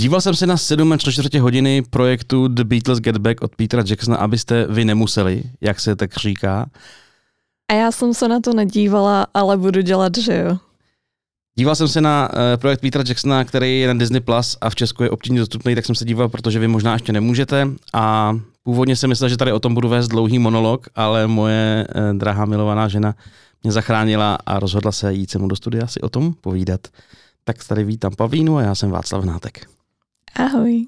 Díval jsem se na 7 čtvrtě hodiny projektu The Beatles Get Back od Petera Jacksona, abyste vy nemuseli, jak se tak říká. A já jsem se na to nedívala, ale budu dělat, že jo. Díval jsem se na uh, projekt Petera Jacksona, který je na Disney Plus a v Česku je obtížně dostupný, tak jsem se díval, protože vy možná ještě nemůžete. A původně jsem myslel, že tady o tom budu vést dlouhý monolog, ale moje uh, drahá milovaná žena mě zachránila a rozhodla se jít se mu do studia si o tom povídat. Tak tady vítám Pavlínu a já jsem Václav Nátek. Ahoj.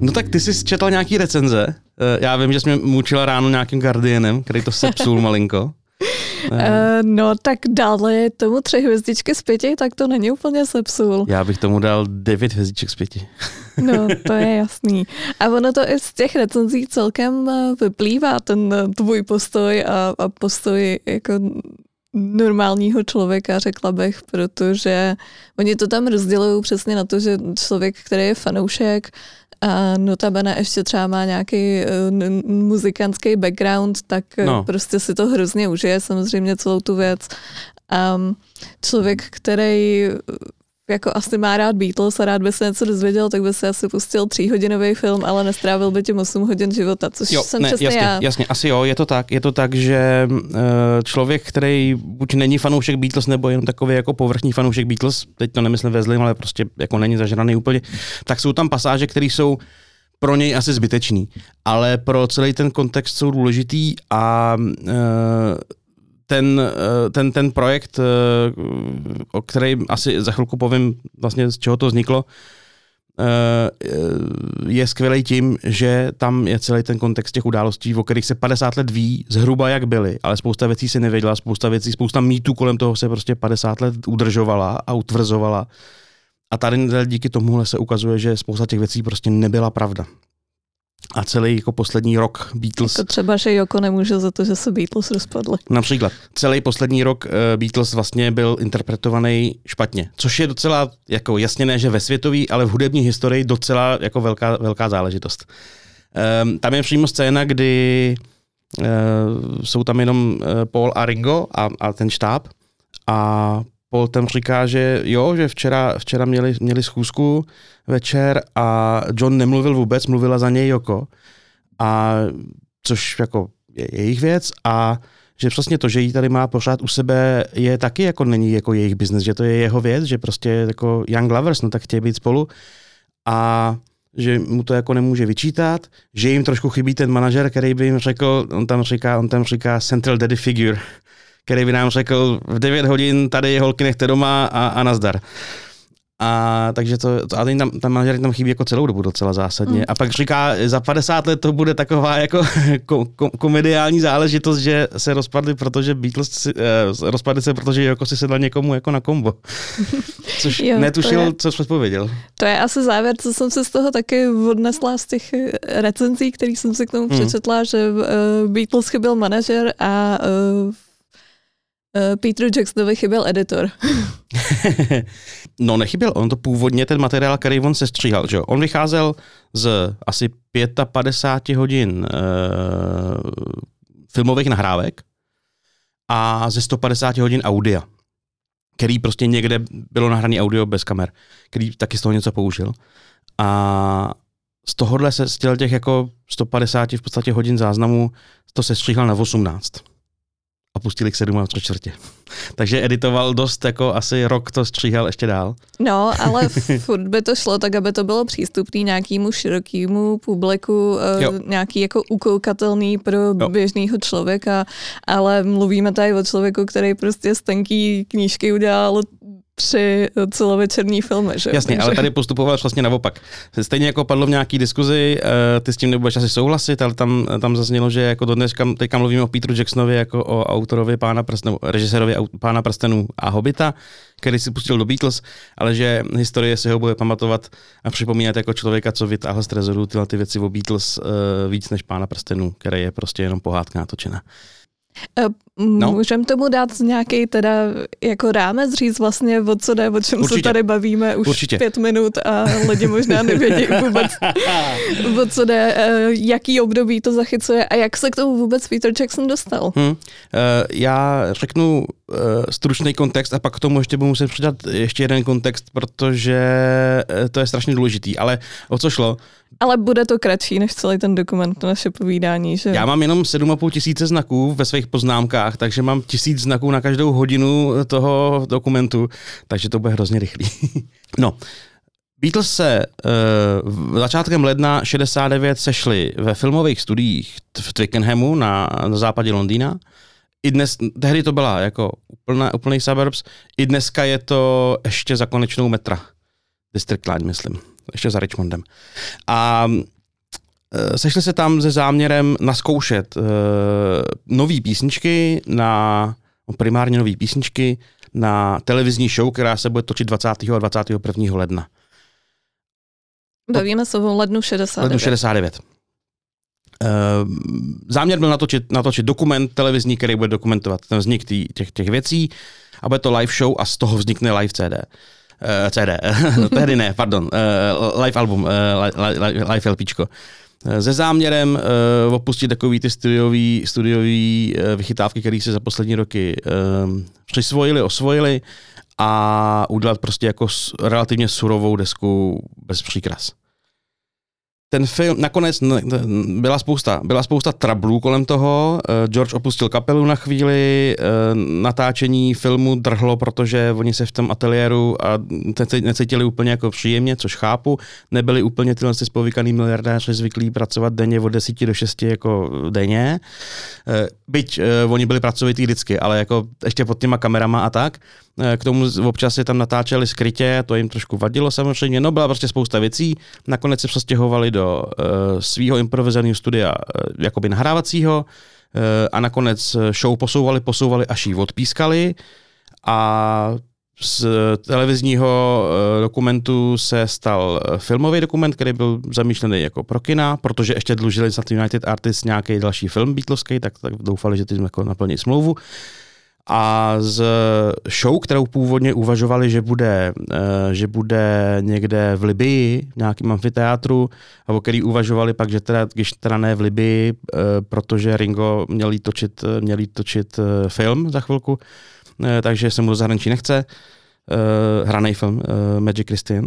No tak ty jsi četl nějaký recenze. Eh, já vím, že jsi mě mučila ráno nějakým Guardianem, který to sepsul malinko. Uh, no tak dále tomu tři hvězdičky z pěti, tak to není úplně sepsul. Já bych tomu dal devět hvězdiček z pěti. No, to je jasný. A ono to i z těch recenzí celkem eh, vyplývá, ten tvůj postoj a, a postoj jako normálního člověka, řekla bych, protože oni to tam rozdělují přesně na to, že člověk, který je fanoušek, a notabene ještě třeba má nějaký uh, muzikantský background, tak no. prostě si to hrozně užije samozřejmě celou tu věc. Um, člověk, který jako asi má rád Beatles a rád by se něco dozvěděl, tak by se asi pustil tříhodinový film, ale nestrávil by tím 8 hodin života, což jo, jsem ne, přesně jasně, já. Jasně, asi jo, je to tak. Je to tak, že uh, člověk, který buď není fanoušek Beatles, nebo jenom takový jako povrchní fanoušek Beatles, teď to nemyslím ve zlým, ale prostě jako není zažraný úplně, tak jsou tam pasáže, které jsou pro něj asi zbytečný, ale pro celý ten kontext jsou důležitý a uh, ten, eh, ten, ten projekt, eh, o který asi za chvilku povím vlastně z čeho to vzniklo, eh, je skvělý tím, že tam je celý ten kontext těch událostí, o kterých se 50 let ví zhruba jak byly, ale spousta věcí se nevěděla, spousta věcí, spousta mýtů kolem toho se prostě 50 let udržovala a utvrzovala. A tady díky tomuhle se ukazuje, že spousta těch věcí prostě nebyla pravda a celý jako poslední rok Beatles. Jako třeba, že Joko nemůže za to, že se Beatles rozpadly. Například. Celý poslední rok uh, Beatles vlastně byl interpretovaný špatně, což je docela jako jasně ne, že ve světové, ale v hudební historii docela jako velká, velká záležitost. Um, tam je přímo scéna, kdy uh, jsou tam jenom uh, Paul a Ringo a, a ten štáb a Paul tam říká, že jo, že včera, včera měli, měli schůzku večer a John nemluvil vůbec, mluvila za něj Joko. A což jako je jejich věc a že přesně to, že jí tady má pořád u sebe, je taky jako není jako jejich biznes, že to je jeho věc, že prostě jako young lovers, no tak chtějí být spolu a že mu to jako nemůže vyčítat, že jim trošku chybí ten manažer, který by jim řekl, on tam říká, on tam říká central daddy figure, který by nám řekl v 9 hodin tady je holky nechte doma a, a nazdar. A takže to, to a tam, tam manažer tam chybí jako celou dobu docela zásadně. Mm. A pak říká, za 50 let to bude taková jako ko, ko, komediální záležitost, že se rozpadly, protože Beatles si, eh, rozpadly se, protože jako si sedla někomu jako na kombo. Což jo, netušil, je, co předpověděl. To je asi závěr, co jsem se z toho taky odnesla z těch recenzí, který jsem si k tomu mm. přečetla, že uh, Beatles chyběl manažer a uh, Uh, Peter Jacksonovi chyběl editor. no nechyběl, on to původně, ten materiál, který on se stříhal, že On vycházel z asi 55 hodin uh, filmových nahrávek a ze 150 hodin audia, který prostě někde bylo nahraný audio bez kamer, který taky z toho něco použil. A z tohohle se z těch jako 150 v podstatě hodin záznamů to se stříhal na 18 a pustili k sedm a tři čtvrtě. Takže editoval dost, jako asi rok to stříhal ještě dál. No, ale furt by to šlo tak, aby to bylo přístupné nějakému širokému publiku, eh, jo. nějaký jako ukoukatelný pro jo. běžného člověka, ale mluvíme tady o člověku, který prostě z tenký knížky udělal tři celovečerní filmy. Že? Jasně, Takže... ale tady postupoval vlastně naopak. Stejně jako padlo v nějaký diskuzi, uh, ty s tím nebudeš asi souhlasit, ale tam, tam zaznělo, že jako do dneska, teďka mluvíme o Petru Jacksonovi jako o autorovi pána prstenů, režisérovi pána prstenů a Hobita, který si pustil do Beatles, ale že historie se ho bude pamatovat a připomínat jako člověka, co vytáhl z trezoru tyhle ty věci o Beatles uh, víc než pána prstenů, který je prostě jenom pohádka natočená. No. Můžeme tomu dát nějaký teda jako rámec říct vlastně, o co jde, o čem Určitě. se tady bavíme už Určitě. pět minut a lidi možná nevědí vůbec, o co jde, eh, jaký období to zachycuje a jak se k tomu vůbec Peter Jackson dostal. Hm. Uh, já řeknu stručný kontext a pak k tomu ještě budu muset přidat ještě jeden kontext, protože uh, to je strašně důležitý. Ale o co šlo? Ale bude to kratší než celý ten dokument, to naše povídání, že? Já mám jenom 7,5 tisíce znaků ve svých poznámkách, takže mám tisíc znaků na každou hodinu toho dokumentu, takže to bude hrozně rychlý. no, Beatles se uh, začátkem ledna 69 sešli ve filmových studiích v Twickenhamu na, na západě Londýna. I dnes, tehdy to byla jako úplná, úplný suburbs, i dneska je to ještě za konečnou metra. District Line, myslím. Ještě za Richmondem. A eh, sešli se tam se záměrem naskoušet uh, nové písničky na no, primárně nové písničky na televizní show, která se bude točit 20. a 21. ledna. Bavíme se o lednu 69. Lednu 69. Uh, záměr byl natočit, natočit dokument televizní, který bude dokumentovat ten vznik tý, těch, těch věcí a bude to live show a z toho vznikne live CD. Uh, CD, tehdy ne, pardon, uh, live album, uh, li, li, live LPčko. Se záměrem uh, opustit takový ty studiový, studiový uh, vychytávky, které se za poslední roky uh, přisvojili, osvojili a udělat prostě jako relativně surovou desku bez příkras ten film, nakonec byla spousta, byla spousta trablů kolem toho. George opustil kapelu na chvíli, natáčení filmu drhlo, protože oni se v tom ateliéru a necítili úplně jako příjemně, což chápu. Nebyli úplně tyhle spovykaný miliardáři zvyklí pracovat denně od 10 do 6 jako denně. Byť oni byli pracovitý vždycky, ale jako ještě pod těma kamerama a tak. K tomu občas se tam natáčeli skrytě, to jim trošku vadilo samozřejmě, no byla prostě spousta věcí. Nakonec se přestěhovali do uh, svého improvizovaného studia uh, jakoby nahrávacího uh, a nakonec show posouvali, posouvali, až ji odpískali a z televizního dokumentu se stal filmový dokument, který byl zamýšlený jako pro kina, protože ještě dlužili za United Artists nějaký další film Beatleský, tak, tak doufali, že tím jako naplní smlouvu. A z show, kterou původně uvažovali, že bude, že bude někde v Libii, v nějakém amfiteátru, o který uvažovali pak, že teda, když teda ne v Libii, protože Ringo měl jí točit, měl jí točit film za chvilku, takže se mu do zahraničí nechce, hraný film Magic Christian.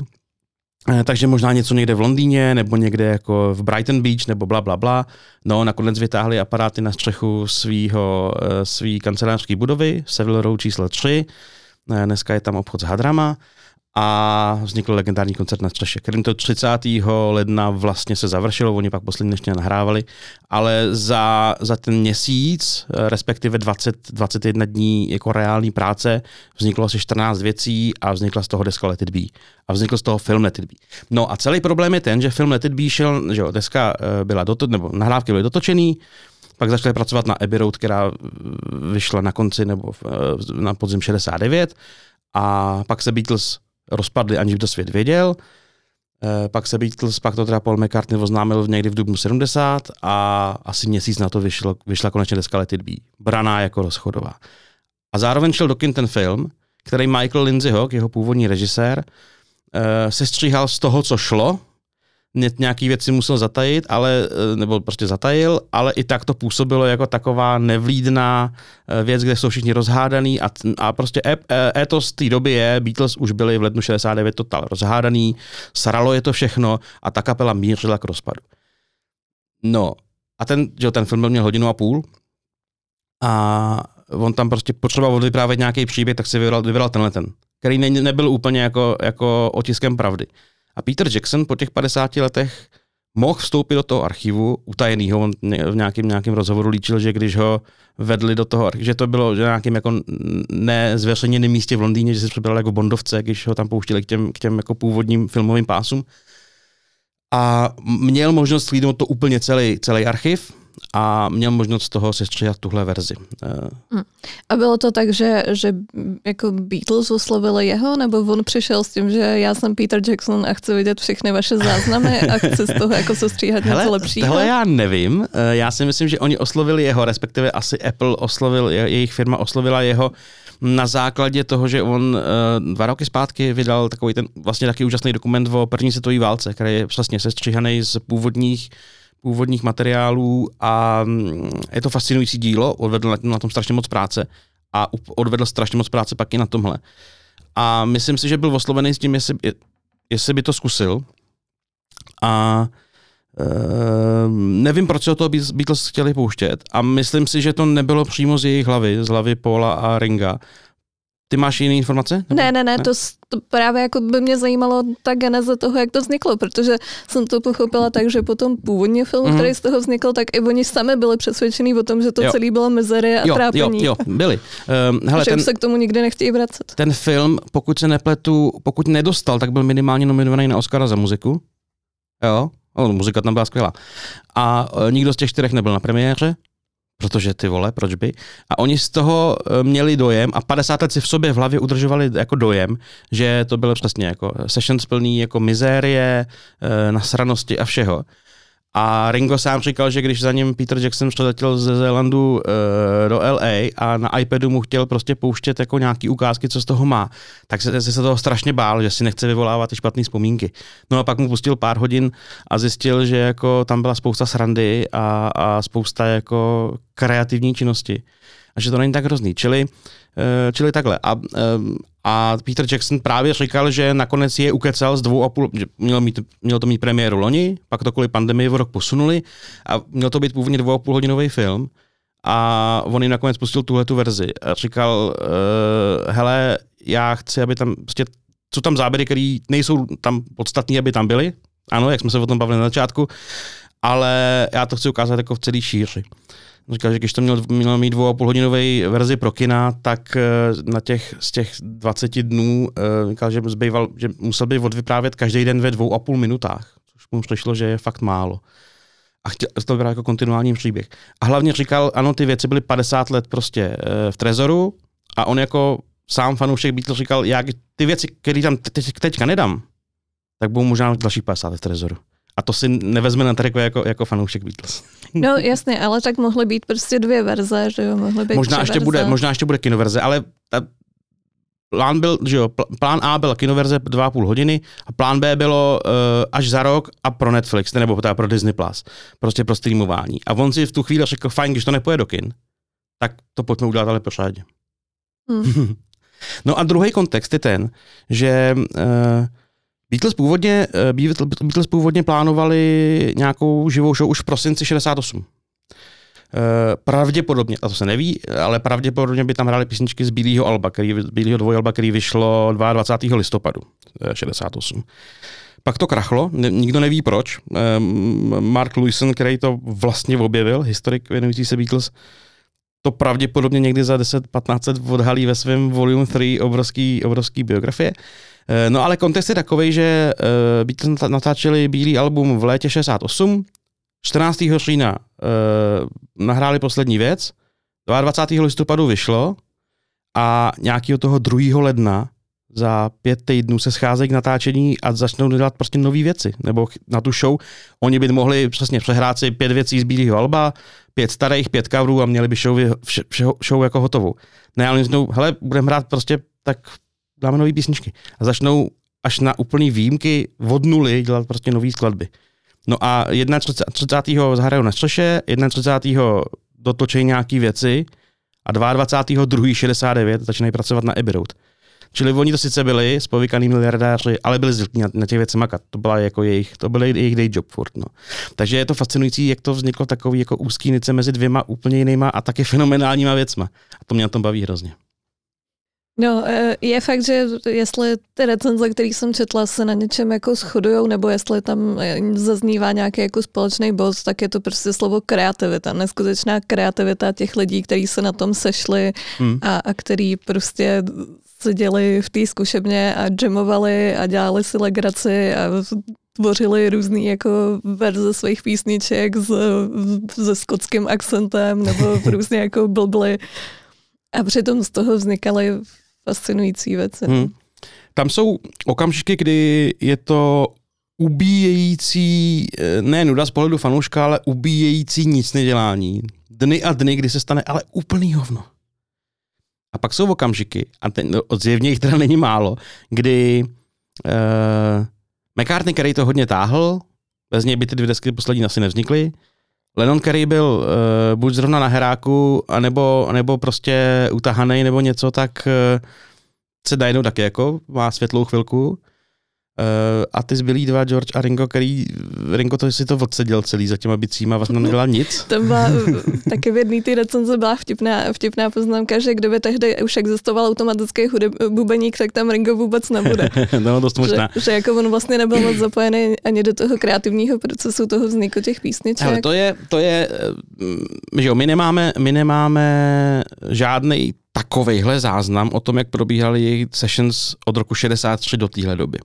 Takže možná něco někde v Londýně, nebo někde jako v Brighton Beach, nebo bla, bla, bla. No, nakonec vytáhli aparáty na střechu svýho, svý kancelářské budovy, Seville Row číslo 3. Dneska je tam obchod s hadrama a vznikl legendární koncert na střeše, kterým to 30. ledna vlastně se završilo, oni pak poslední ještě nahrávali, ale za, za ten měsíc, respektive 20, 21 dní jako reální práce, vzniklo asi 14 věcí a vznikla z toho deska Let It Be. A vznikl z toho film Let It Be. No a celý problém je ten, že film Let It Be šel, že jo, deska byla doto, nebo nahrávky byly dotočený, pak začali pracovat na Abbey Road, která vyšla na konci nebo na podzim 69 a pak se Beatles rozpadli, aniž by to svět věděl. E, pak se Beatles, pak to teda Paul McCartney oznámil někdy v dubnu 70 a asi měsíc na to vyšlo, vyšla konečně deska Let It Be. Braná jako rozchodová. A zároveň šel do kin ten film, který Michael Lindsay Hogg, jeho původní režisér, e, se stříhal z toho, co šlo, nějaký věci musel zatajit, ale, nebo prostě zatajil, ale i tak to působilo jako taková nevlídná věc, kde jsou všichni rozhádaný a, a prostě étos té doby je, Beatles už byli v lednu 69 total rozhádaný, sralo je to všechno a ta kapela mířila k rozpadu. No a ten, že ten film měl hodinu a půl a on tam prostě potřeboval vyprávět nějaký příběh, tak si vybral, vybral tenhle ten, který ne, nebyl úplně jako, jako otiskem pravdy. A Peter Jackson po těch 50 letech mohl vstoupit do toho archivu utajenýho, on v nějakém, nějakém rozhovoru líčil, že když ho vedli do toho, že to bylo že nějakým jako nezveřejněném místě v Londýně, že se přebral jako bondovce, když ho tam pouštili k těm, k těm jako původním filmovým pásům. A měl možnost slídnout to úplně celý, celý archiv a měl možnost z toho sestříhat tuhle verzi. Hmm. A bylo to tak, že, že jako Beatles oslovili jeho, nebo on přišel s tím, že já jsem Peter Jackson a chci vidět všechny vaše záznamy a chci z toho jako sestříhat Hele, něco lepšího? Tohle já nevím. Eh, já si myslím, že oni oslovili jeho, respektive asi Apple oslovil, jejich firma oslovila jeho na základě toho, že on eh, dva roky zpátky vydal takový ten vlastně taky úžasný dokument o první světové válce, který je přesně sestříhaný z původních původních materiálů a mm, je to fascinující dílo, odvedl na tom strašně moc práce a odvedl strašně moc práce pak i na tomhle. A myslím si, že byl oslovený s tím, jestli, jestli by to zkusil. A Uh, nevím, proč se o toho Beatles chtěli pouštět a myslím si, že to nebylo přímo z jejich hlavy, z hlavy Paula a Ringa, ty máš jiné informace? Ne, ne, ne, to, to právě jako by mě zajímalo ta geneze toho, jak to vzniklo, protože jsem to pochopila tak, že potom původně film, mm. který z toho vznikl, tak i oni sami byli přesvědčení o tom, že to jo. celý bylo mizerie a jo, trápení. Jo, jo, byli. Um, hele, že ten, se k tomu nikdy nechtějí vracet. Ten film, pokud se nepletu, pokud nedostal, tak byl minimálně nominovaný na Oscara za muziku. Jo, o, muzika tam byla skvělá. A uh, nikdo z těch čtyřech nebyl na premiéře protože ty vole, proč by? A oni z toho eh, měli dojem a 50 let si v sobě v hlavě udržovali jako dojem, že to bylo přesně jako session plný jako mizérie, eh, nasranosti a všeho. A Ringo sám říkal, že když za ním Peter Jackson přiletěl ze Zélandu uh, do LA a na iPadu mu chtěl prostě pouštět jako nějaký ukázky, co z toho má, tak se, se toho strašně bál, že si nechce vyvolávat ty špatné vzpomínky. No a pak mu pustil pár hodin a zjistil, že jako tam byla spousta srandy a, a spousta jako kreativní činnosti. A že to není tak hrozný. Čili, uh, čili takhle. A, uh, a Peter Jackson právě říkal, že nakonec je ukecal z dvou a půl, že měl, mít, měl to mít premiéru loni, pak to kvůli pandemii v rok posunuli a měl to být původně dvou a půl hodinový film. A on jim nakonec pustil tuhle tu verzi a říkal, uh, hele, já chci, aby tam, prostě, jsou tam záběry, které nejsou tam podstatné, aby tam byly. Ano, jak jsme se o tom bavili na začátku, ale já to chci ukázat jako v celý šíři. Říkal, že když to měl, měl mít dvou a půl hodinový verzi pro kina, tak eh, na těch, z těch 20 dnů eh, říkal, že, zbýval, že musel by odvyprávět každý den ve dvou a půl minutách, což mu přišlo, že je fakt málo. A chtěl to byl jako kontinuální příběh. A hlavně říkal, ano, ty věci byly 50 let prostě eh, v Trezoru a on jako sám fanoušek Beatles říkal, já ty věci, které tam teď, teďka nedám, tak budou možná další 50 let v Trezoru. A to si nevezme na triko jako, jako fanoušek Beatles. No jasně, ale tak mohly být prostě dvě verze, že jo, mohly být možná ještě, verze. bude, možná ještě bude kinoverze, ale ta, plán byl, že jo, plán A byl kinoverze 2,5 hodiny a plán B bylo uh, až za rok a pro Netflix, nebo teda pro Disney+, Plus, prostě pro streamování. A on si v tu chvíli řekl, fajn, když to nepoje do kin, tak to pojďme udělat ale pořádně. Hmm. no a druhý kontext je ten, že uh, Beatles původně, eh, Beatles původně plánovali nějakou živou show už v prosinci 68. Eh, pravděpodobně, a to se neví, ale pravděpodobně by tam hráli písničky z Bílého alba, který, Bílého dvojalba, který vyšlo 22. listopadu 68. Eh, Pak to krachlo, nikdo neví proč. Mark Lewison, který to vlastně objevil, historik věnující se Beatles, to pravděpodobně někdy za 10-15 let odhalí ve svém Volume 3 obrovský, obrovský biografie. No ale kontext je takový, že uh, Beatles natáčeli bílý album v létě 68, 14. října uh, nahráli poslední věc, 22. listopadu vyšlo a nějakého toho 2. ledna za pět týdnů se scházejí k natáčení a začnou dělat prostě nové věci. Nebo na tu show oni by mohli přesně přehrát si pět věcí z Bílého alba, pět starých, pět coverů a měli by show, vše, show jako hotovou. Ne, ale řeknou, hele, budeme hrát prostě tak dáme nové písničky. A začnou až na úplný výjimky od nuly dělat prostě nové skladby. No a 31. zahrajou na střeše, 31. dotočejí nějaký věci a 22. 2. 69 začínají pracovat na Abbey Road. Čili oni to sice byli spovykaný miliardáři, ale byli zvyklí na, na těch věcech makat. To byla jako jejich, to byl jejich day job furt. No. Takže je to fascinující, jak to vzniklo takový jako úzký nice mezi dvěma úplně jinýma a taky fenomenálníma věcma. A to mě na tom baví hrozně. No, eh, je fakt, že jestli ty recenze, které jsem četla, se na něčem jako shodujou, nebo jestli tam eh, zaznívá nějaký jako společný bod, tak je to prostě slovo kreativita, neskutečná kreativita těch lidí, kteří se na tom sešli hmm. a, a který prostě seděli v té zkušebně a jamovali a dělali si legraci a tvořili různý jako verze svých písniček s, se skotským akcentem nebo různě jako blbly. A přitom z toho vznikaly fascinující věci. Hmm. Tam jsou okamžiky, kdy je to ubíjející, eh, ne nuda z pohledu fanouška, ale ubíjející nic nedělání. Dny a dny, kdy se stane ale úplný hovno. A pak jsou okamžiky, a ten, no, zjevně jich teda není málo, kdy uh, McCartney, který to hodně táhl, bez něj by ty dvě desky poslední asi nevznikly, Lennon, který byl uh, buď zrovna na heráku, anebo, anebo prostě utahaný nebo něco, tak uh, se najednou taky jako má světlou chvilku. Uh, a ty zbylí dva, George a Ringo, který, Ringo to si to odseděl celý za těma bicíma, vlastně nedělal nic. To byla, taky v jedné té recenze byla vtipná, vtipná poznámka, že kdyby tehdy už existoval automatický hudeb, bubeník, tak tam Ringo vůbec nebude. no, dost možná. Že, že, jako on vlastně nebyl moc zapojený ani do toho kreativního procesu toho vzniku těch písniček. Ale to je, to je, eh, že jo, my nemáme, my nemáme žádný takovejhle záznam o tom, jak probíhaly jejich sessions od roku 63 do téhle doby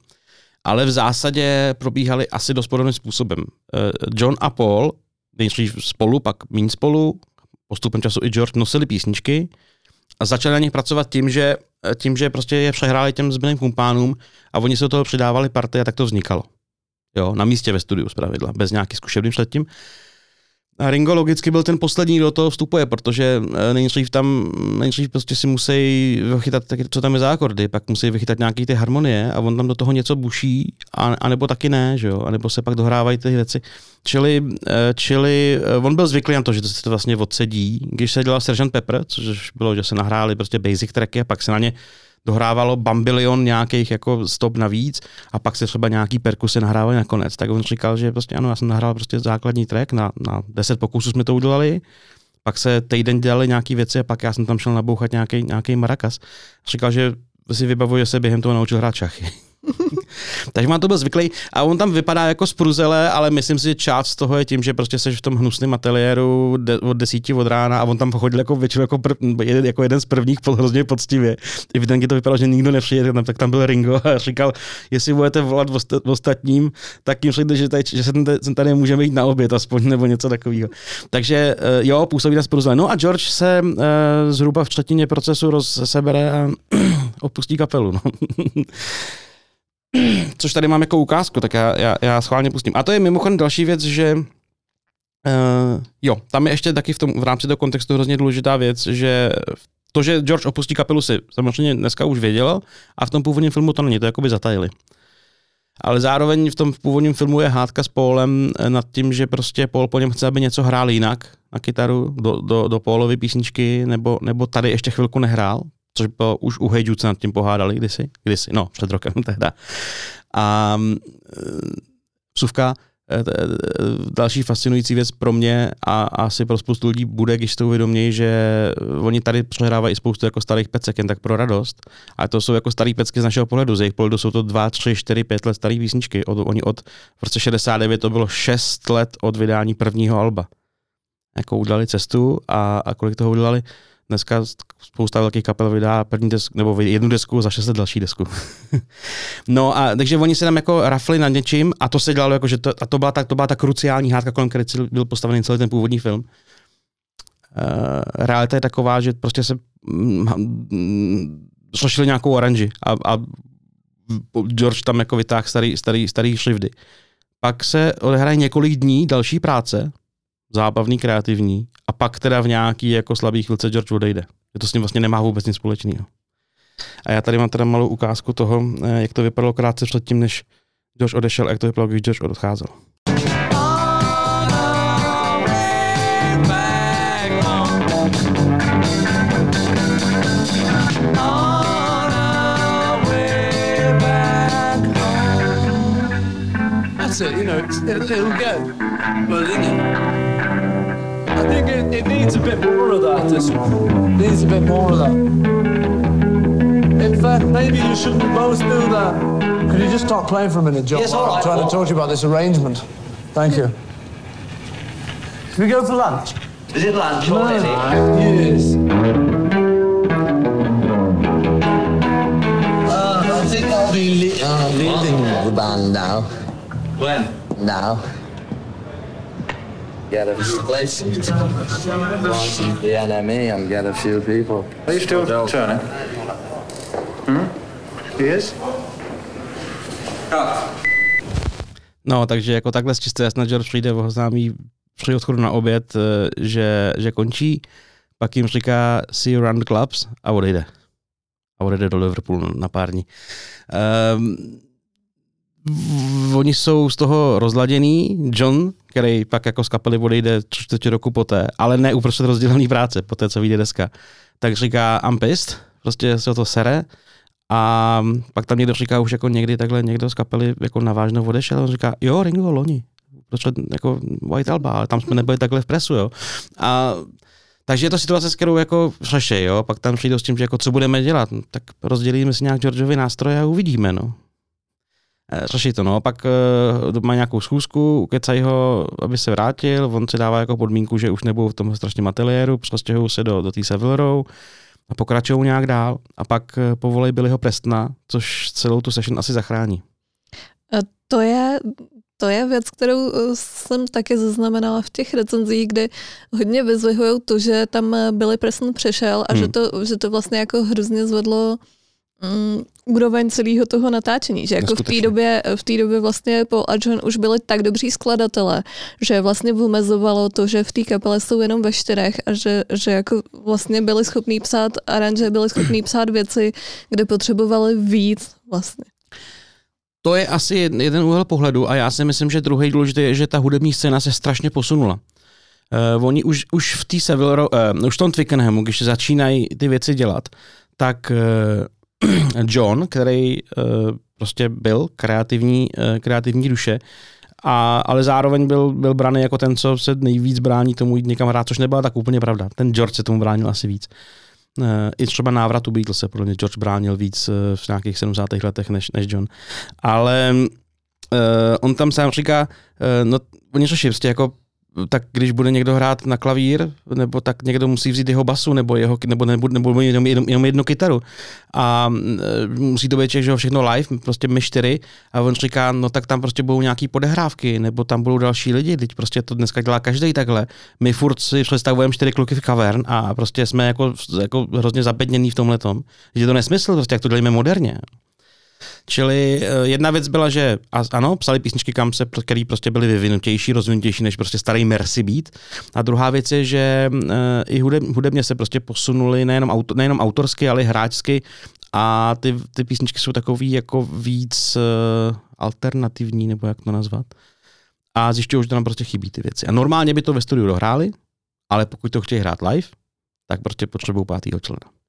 ale v zásadě probíhaly asi dost podobným způsobem. Eh, John a Paul, nejdřív spolu, pak méně spolu, postupem času i George nosili písničky a začali na nich pracovat tím, že, eh, tím, že prostě je přehráli těm zbylým kumpánům a oni se do toho přidávali party a tak to vznikalo. Jo, na místě ve studiu zpravidla, bez nějakých zkušebných předtím. A Ringo logicky byl ten poslední, kdo toho vstupuje, protože eh, nejdřív tam, nejdřív prostě si musí vychytat, co tam je za akordy, pak musí vychytat nějaký ty harmonie a on tam do toho něco buší, a, anebo taky ne, že jo, anebo se pak dohrávají ty věci. Čili, eh, čili eh, on byl zvyklý na to, že to se to vlastně odsedí. Když se dělal Sergeant Pepper, což bylo, že se nahráli prostě basic tracky a pak se na ně dohrávalo bambilion nějakých jako stop navíc a pak se třeba nějaký perkusy nahrávali nakonec. Tak on říkal, že prostě ano, já jsem nahrál prostě základní track, na, na 10 pokusů jsme to udělali, pak se týden dělali nějaké věci a pak já jsem tam šel nabouchat nějaký, nějaký marakas. Říkal, že si vybavuje, že se během toho naučil hrát šachy. Takže má to byl zvyklý a on tam vypadá jako spruzele, ale myslím si, že část z toho je tím, že prostě seš v tom hnusném ateliéru de, od desíti od rána a on tam chodil jako většinou jako, prv, jeden, jako jeden z prvních hrozně poctivě. I v to vypadalo, že nikdo nepřijede, tak tam byl Ringo a říkal, jestli budete volat v, osta, v ostatním, tak jim řekne, že, tady, že se tady, tady můžeme jít na oběd aspoň nebo něco takového. Takže uh, jo, působí na spruzele. No a George se uh, zhruba v třetině procesu rozsebere a opustí kapelu. No. což tady mám jako ukázku, tak já, já, já schválně pustím. A to je mimochodem další věc, že uh, jo, tam je ještě taky v, tom, v rámci toho kontextu hrozně důležitá věc, že to, že George opustí kapelu si samozřejmě dneska už věděl a v tom původním filmu to není, to jakoby zatajili. Ale zároveň v tom původním filmu je hádka s Paulem eh, nad tím, že prostě Paul po něm chce, aby něco hrál jinak na kytaru, do, do, do Paulovy písničky, nebo, nebo tady ještě chvilku nehrál, což bylo už u Hejdu se nad tím pohádali kdysi, kdysi, no, před rokem tehda. A vsuvka, e, e, další fascinující věc pro mě a asi pro spoustu lidí bude, když to uvědomí, že oni tady přehrávají spoustu jako starých pecek, jen tak pro radost. A to jsou jako starý pecky z našeho pohledu. Z jejich pohledu jsou to 2, 3, 4, 5 let staré písničky. Od, oni od v roce 69 to bylo 6 let od vydání prvního alba. Jako udělali cestu a, a kolik toho udělali? Dneska spousta velkých kapel vydá první desku, nebo jednu desku za šest let další desku. no a takže oni se tam jako rafli nad něčím a to se dělalo jako, že to, a to byla ta, to byla ta kruciální hádka, kolem které byl postavený celý ten původní film. Uh, realita je taková, že prostě se mm, složili nějakou oranži a, a George tam jako vytáhl starý, starý, starý šrifdy. Pak se odehraje několik dní další práce, zábavný, kreativní a pak teda v nějaký jako slabý chvilce George odejde. Že to s ním vlastně nemá vůbec nic společného. A já tady mám teda malou ukázku toho, eh, jak to vypadalo krátce předtím, než George odešel, jak to vypadalo, když George odcházel. That's it, you know, it'll go. But, you know, I think it, it needs a bit more of that. This It needs a bit more of that. fair, maybe you shouldn't both do that. Could you just stop playing for a minute, John? Yes, all while I'm trying Paul. to talk to you about this arrangement. Thank you. Can we go for lunch? Is it lunch already? Yes. Uh, I think I'll be li- uh, leading the band now. When? Now. Get a place. The enemy and get a few people. Are you still turning? Hmm? He is? No, takže jako takhle z čisté jasné, George přijde v oznámí při odchodu na oběd, eh, že, že končí, pak jim říká see you around clubs a odejde. A odejde do Liverpoolu na pár dní. Um, oni jsou z toho rozladěný. John, který pak jako z kapely odejde čtvrtě roku poté, ale ne uprostřed rozdělený práce, poté co vyjde deska, tak říká I'm pissed, prostě se to sere a pak tam někdo říká už jako někdy takhle někdo z kapely jako navážno odešel a on říká, jo, Ringo, loni, protože jako White Alba, ale tam jsme nebyli takhle v presu, jo. A takže je to situace, s kterou jako řeší, jo. Pak tam přijdou s tím, že jako co budeme dělat, no, tak rozdělíme si nějak Georgeovi nástroje a uvidíme, no. Eh, Řeší to, no. Pak uh, má nějakou schůzku, ukecají ho, aby se vrátil, on si dává jako podmínku, že už nebudou v tom strašně ateliéru, přestěhují se do, do té Savile Row a pokračují nějak dál a pak uh, povolej Billyho Prestna, což celou tu session asi zachrání. To je, to je věc, kterou eh, jsem taky zaznamenala v těch recenzích, kde hodně vyzvihují to, že tam eh, Billy Preston přešel a Hmm. že, to, že to vlastně jako hrozně zvedlo mm, úroveň celého toho natáčení, že jako v té době, v té době vlastně Paul a John už byli tak dobří skladatelé, že vlastně vymezovalo to, že v té kapele jsou jenom ve čtyřech a že, že jako vlastně byli schopní psát aranže, byli schopní psát věci, kde potřebovali víc vlastně. To je asi jed- jeden úhel pohledu a já si myslím, že druhý důležitý je, že ta hudební scéna se strašně posunula. Uh, oni už, už v té Seville, uh, už v tom Twickenhamu, když začínají ty věci dělat, tak uh, John, který uh, prostě byl kreativní, uh, kreativní duše, a, ale zároveň byl, byl braný jako ten, co se nejvíc brání tomu jít někam hrát, což nebyla tak úplně pravda. Ten George se tomu bránil asi víc. Uh, I třeba návratu Beatles se podle mě George bránil víc v nějakých 70. letech než, než John. Ale uh, on tam sám říká, uh, no oni řeší prostě jako tak když bude někdo hrát na klavír, nebo tak někdo musí vzít jeho basu, nebo, jeho, nebo, nebo, nebo jenom, jenom, jenom jednu kytaru. A e, musí to být že jo, všechno live, prostě my čtyři. A on říká, no tak tam prostě budou nějaký podehrávky, nebo tam budou další lidi, teď prostě to dneska dělá každý takhle. My furt si představujeme čtyři kluky v kavern a prostě jsme jako, jako hrozně zabednění v tomhle tom. Že to nesmysl, prostě jak to děláme moderně. Čili eh, jedna věc byla, že ano, psali písničky Kamse, které prostě byly vyvinutější, rozvinutější než prostě starý Mercy Beat. A druhá věc je, že eh, i hudeb, hudebně se prostě posunuli nejenom, auto, nejenom autorsky, ale i hráčsky a ty, ty písničky jsou takový jako víc uh, alternativní, nebo jak to nazvat. A zjišťují, že tam prostě chybí ty věci. A normálně by to ve studiu dohráli, ale pokud to chtějí hrát live, tak prostě potřebují pátýho člena.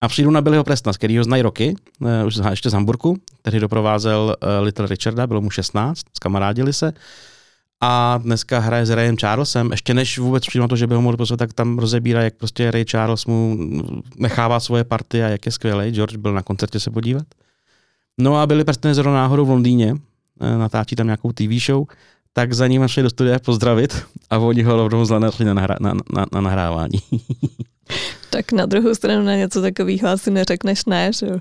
A přijdu na Billyho Prestna, z kterého znají roky, eh, už ještě z Hamburku, který doprovázel eh, Little Richarda, bylo mu 16, skamarádili se. A dneska hraje s Rayem Charlesem. Ještě než vůbec přijdu na to, že by ho mohl pozvat, tak tam rozebírá, jak prostě Ray Charles mu nechává svoje party a jak je skvělý. George byl na koncertě se podívat. No a byli Preston zrovna náhodou v Londýně, eh, natáčí tam nějakou TV show, tak za ním šli do studia pozdravit a oni ho rovnou zlanetli na, nahra- na, na, na nahrávání. Tak na druhou stranu na něco takového asi neřekneš ne, že jo.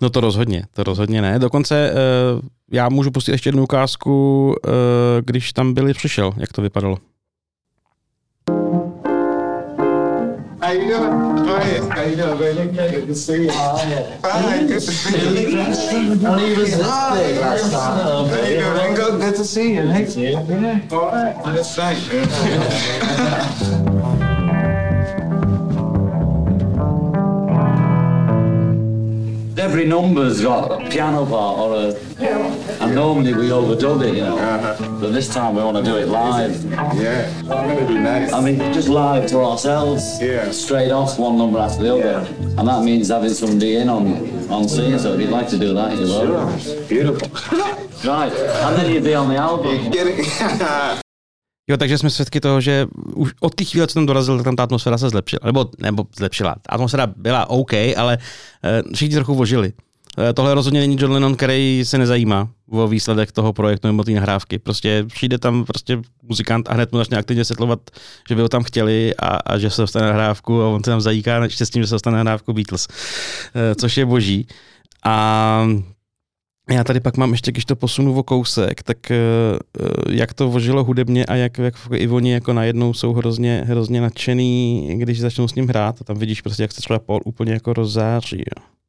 No to rozhodně, to rozhodně ne. Dokonce uh, já můžu pustit ještě jednu ukázku, uh, když tam byli přišel, jak to vypadalo. How you doing? Hi. How you doing, baby? Good to see you. Hi. Good to see you. And he was this big last time. How you doing, Ringo? Good to see you. Thank you. Yeah. All right. Yes, thank you. Every number's got a piano part or a. And normally we overdub it, you know. But this time we want to do it live. Yeah. That'd be nice. I mean, just live to ourselves. Yeah. Straight off one number after the other. And that means having somebody in on on scene. So if you'd like to do that, you will. Sure. Beautiful. Right. And then you'd be on the album. You get it? Jo, takže jsme svědky toho, že už od té chvíle, co tam dorazil, tam ta atmosféra se zlepšila. Nebo, nebo zlepšila. Atmosféra byla OK, ale uh, všichni trochu vožili. Uh, tohle rozhodně není John Lennon, který se nezajímá o výsledek toho projektu nebo té nahrávky. Prostě přijde tam prostě muzikant a hned mu začne aktivně setlovat, že by ho tam chtěli a, a že se dostane nahrávku a on se tam zajíká s tím, že se dostane nahrávku Beatles, uh, což je boží. A já tady pak mám ještě, když to posunu o kousek, tak eh, eh, jak to vožilo hudebně a jak, jak i oni jako najednou jsou hrozně, hrozně nadšený, když začnou s ním hrát a tam vidíš prostě, jak se třeba Paul úplně jako rozzáří. Jo.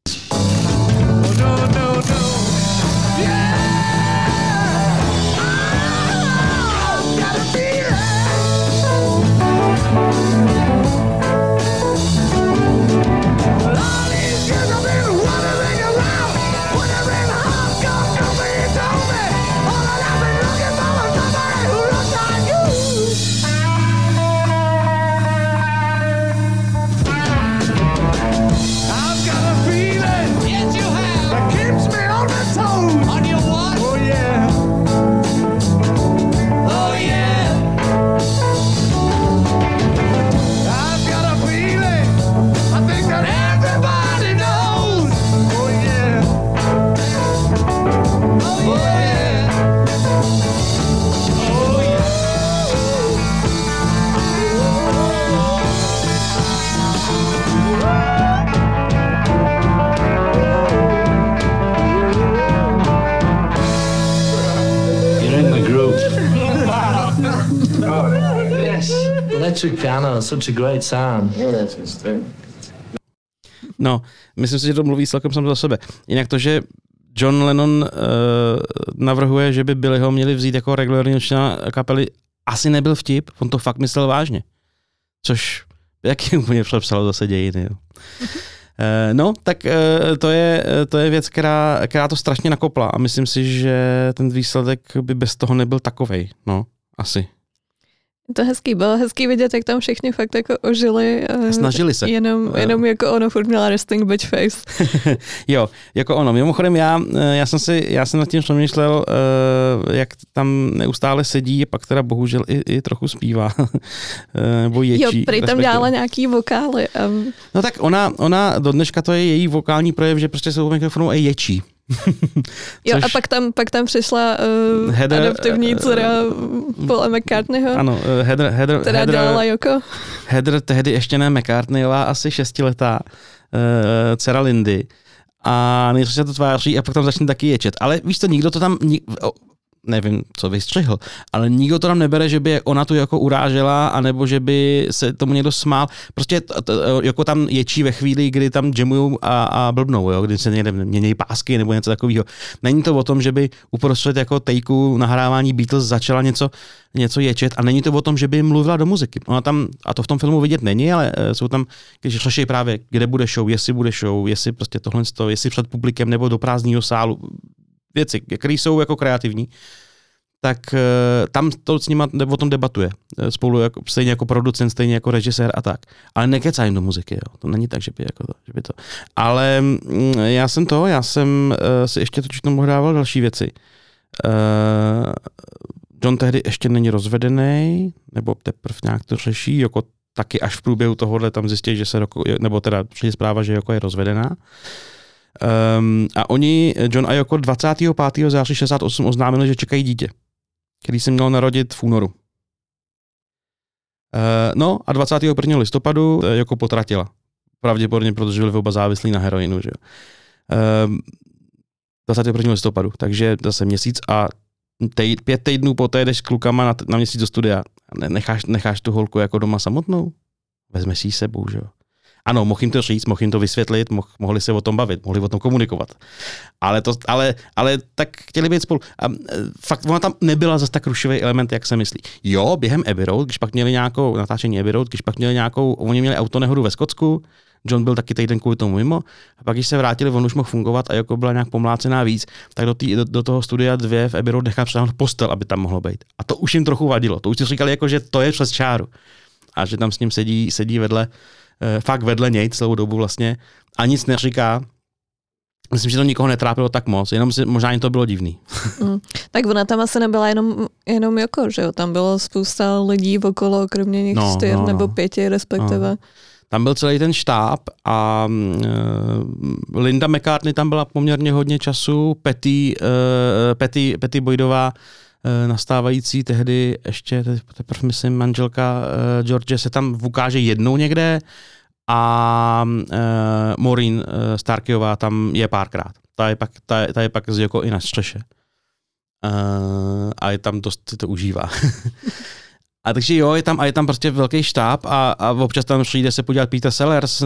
Electric piano, such a great sound. No, myslím si, že to mluví celkem sám za sebe. Jinak to, že John Lennon uh, navrhuje, že by Billyho měli vzít jako regulárního člena kapely, asi nebyl vtip, on to fakt myslel vážně. Což, jak je úplně přepsalo zase dějiny. Jo. Eh, No, tak eh, to je, to je věc, která, která to strašně nakopla a myslím si, že ten výsledek by bez toho nebyl takovej. No, asi. Je to hezký, bylo hezký vidět, jak tam všichni fakt jako ožili. eh, Snažili se. Jenom, Eh. jenom jako ono furt měla resting bitch face. jo, jako ono. Mimochodem já, eh, já jsem si, já jsem nad tím přemýšlel, jak tam neustále sedí a pak teda bohužel i, i trochu zpívá. Nebo ječí. Jo, prý tam dělala nějaký vokály. A No tak ona, ona do dneška to je její vokální projev, že prostě se u mikrofonu a ječí. jo, Což- a pak tam, pak tam přišla uh, Heather, adaptivní eh, dcera Paula McCartneyho, Ano, eh, Heather, Heather, která Heather, dělala Joko. Heather tehdy ještě ne McCartneyová, asi šestiletá uh, dcera Lindy. A nejdřív se to tváří a pak tam začne taky ječet. Ale víš co, nikdo to tam, nevím, co vystřihl, ale nikdo to tam nebere, že by ona tu jako urážela, anebo že by se tomu někdo smál. Prostě t, t, jako tam ječí ve chvíli, kdy tam jamujou a, a blbnou, jo? kdy se někde mění pásky nebo něco takového. Není to o tom, že by uprostřed jako tejku nahrávání Beatles začala něco, něco ječet a není to o tom, že by mluvila do muziky. Ona tam, a to v tom filmu vidět není, ale eh, jsou tam, když řeší právě, kde bude show, jestli bude show, jestli prostě tohle, jestli před publikem nebo do prázdného sálu, věci, které jsou jako kreativní, tak eh, tam to s nima o tom debatuje. Eh, Spolu jako, stejně jako producent, stejně jako režisér a tak. Ale nekecá jim do muziky, jo. To není tak, že by, jako to, že by to. Ale mm, já jsem to, já jsem uh, si ještě totiž tomu dával další věci. Uh, John tehdy ještě není rozvedený, nebo teprve nějak to řeší, jako taky až v průběhu tohohle tam zjistí, že se, Roko, nebo teda přijde zpráva, že Joko je rozvedená. Um, a oni, John a Joko 25. září 68 oznámili, že čekají dítě, který se měl narodit v únoru. Uh, no a 21. listopadu eh, Joko potratila. Pravděpodobně, protože byli oba závislí na heroinu. Že jo. Um, 21. listopadu, takže zase měsíc a tej, pět týdnů poté jdeš s klukama na, na měsíc do studia. Ne- Necháš, necháš tu holku jako doma samotnou? Vezmeš si ji sebou, že jo? Ano, mohl jim to říct, mohl jim to vysvětlit, moh, mohli se o tom bavit, mohli o tom komunikovat. Ale, to, ale, ale tak chtěli být spolu. A e, fakt ona tam nebyla zase tak rušivý element, jak se myslí. Jo, během Abbey Road, když pak měli nějakou natáčení Abbey Road, když pak měli nějakou, oni měli autonehodu ve Skotsku, John byl taky týden kvůli tomu mimo, a pak když se vrátili, on už mohl fungovat a jako byla nějak pomlácená víc, tak do, tý, do, do toho studia dvě v Abbey Road nechal přitáhnout postel, aby tam mohlo být. A to už jim trochu vadilo. To už si říkali, jako, že to je přes čáru. A že tam s ním sedí, sedí vedle, fakt vedle něj celou dobu vlastně a nic neříká. myslím, že to nikoho netrápilo tak moc, jenom si, možná jim to bylo divný. Mm. Tak ona tam asi nebyla jenom, jenom Joko, že jo? Tam bylo spousta lidí okolo, kromě nich No, čtyř no, no. nebo pěti respektive. Tam byl celý ten štáb a uh, Linda McCartney tam byla poměrně hodně času, Petty, uh, Petty, Petty Boydová, nastávající tehdy ještě, te- teprve myslím, manželka uh, George se tam ukáže jednou někde a uh, Maureen uh, Starkyová tam je párkrát. Ta je pak, ta, je- ta je pak z jako i na střeše. Uh, a je tam dost to užívá. A takže jo, je tam, a je tam prostě velký štáb a, a občas tam přijde se podívat Peter Sellers, eh,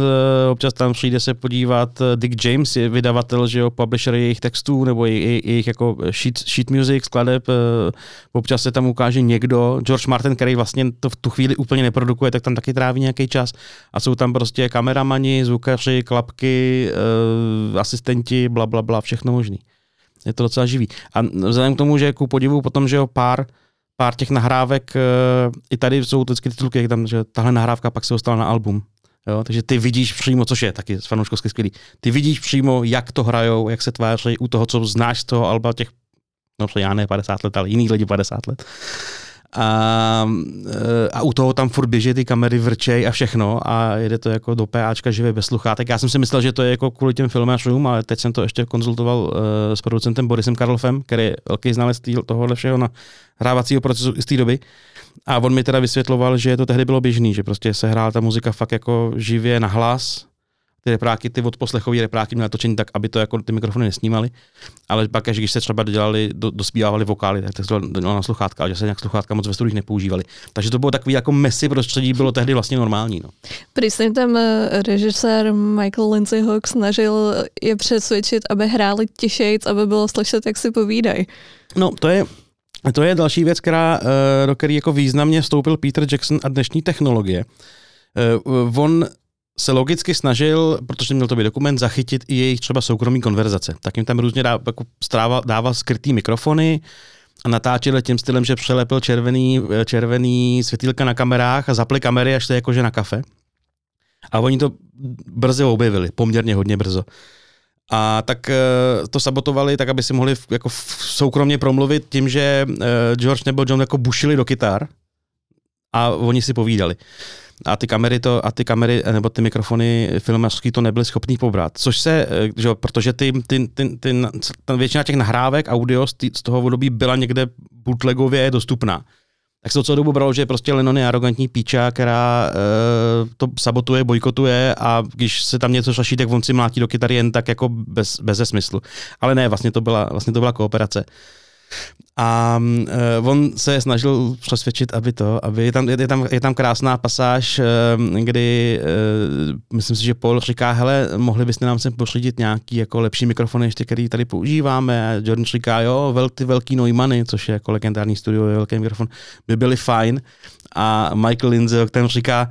občas tam přijde se podívat eh, Dick James, je vydavatel, že jo, publisher jejich textů nebo jejich, jejich jako sheet, sheet music, skladeb, eh, občas se tam ukáže někdo, George Martin, který vlastně to v tu chvíli úplně neprodukuje, tak tam taky tráví nějaký čas a jsou tam prostě kameramani, zvukaři, klapky, asistenti, bla, bla, bla, všechno možný. Je to docela živý. A vzhledem k tomu, že ku podivu potom, že jo, pár pár těch nahrávek, eh, i tady jsou vždycky titulky, jak tam, že tahle nahrávka pak se dostala na album. Jo, takže ty vidíš přímo, což je taky z fanouškovsky skvělý, ty vidíš přímo, jak to hrajou, jak se tváří u toho, co znáš z toho alba těch, no já ne 50 let, ale jiných lidí 50 let. A, eh, a u toho tam furt běží ty kamery, vrčej a všechno a jede to jako do PAčka živě bez sluchátek. Já jsem si myslel, že to je jako kvůli těm filmářům, ale teď jsem to ještě konzultoval uh, s producentem Borisem Karlofem, který je velký znalec tohohle všeho na hrávacího procesu z té doby. A on mi teda vysvětloval, že to tehdy bylo běžný, že prostě se hrála ta muzika fakt jako živě na hlas. Ty repráky, ty odposlechový repráky měly točení tak, aby to jako ty mikrofony nesnímaly. Ale pak, až když se třeba dodělali, do, dospívávali vokály, tak to se to dělalo na sluchátka, ale že se nějak sluchátka moc ve studiích nepoužívali. Takže to bylo takový jako messy prostředí, bylo tehdy vlastně normální. No. Prý se tam eh, režisér Michael Lindsay Hawk snažil je přesvědčit, aby hráli tišejc, aby bylo slyšet, jak si povídají. No, to je, to je další věc, která, eh, do které jako významně vstoupil Peter Jackson a dnešní technologie. Eh, On se logicky snažil, protože měl to být dokument, zachytit i jejich třeba soukromí konverzace. Tak jim tam různě dá, jako strával, dával skrytý mikrofony a natáčel tím stylem, že přelepil červený, červený světýlka na kamerách a zapli kamery až to je jakože na kafe. A oni to brzo objevili, poměrně hodně brzo. A tak eh, to sabotovali tak, aby si mohli jako soukromně promluvit tím, že eh, George nebo John jako bušili do kytar a oni si povídali. A ty kamery to, a ty kamery, eh, nebo ty mikrofony filmařský to nebyly schopný pobrat. Což se, eh, že, protože ty, ty, ty, ty, ta většina těch nahrávek audio z, tý, z toho období byla někde bootlegově dostupná. Tak se to celou dobu bralo, že prostě Lennon je arrogantní píča, která uh, to sabotuje, bojkotuje a když se tam něco šaší, tak on si mlátí do kytary jen tak jako bez, bez smyslu. Ale ne, vlastně to byla, vlastně to byla kooperace. A uh, on se snažil přesvědčit, aby to, aby je tam, je, je tam, je tam krásná pasáž, uh, kdy uh, myslím si, že Paul říká, hele, mohli byste nám sem pořídit nějaký jako lepší mikrofony, ještě který tady používáme. A Jordan říká, jo, vel, ty velký Neumanny, což je jako legendární studio, velký mikrofon, by byly fajn. A Michael Lindsay, ten říká,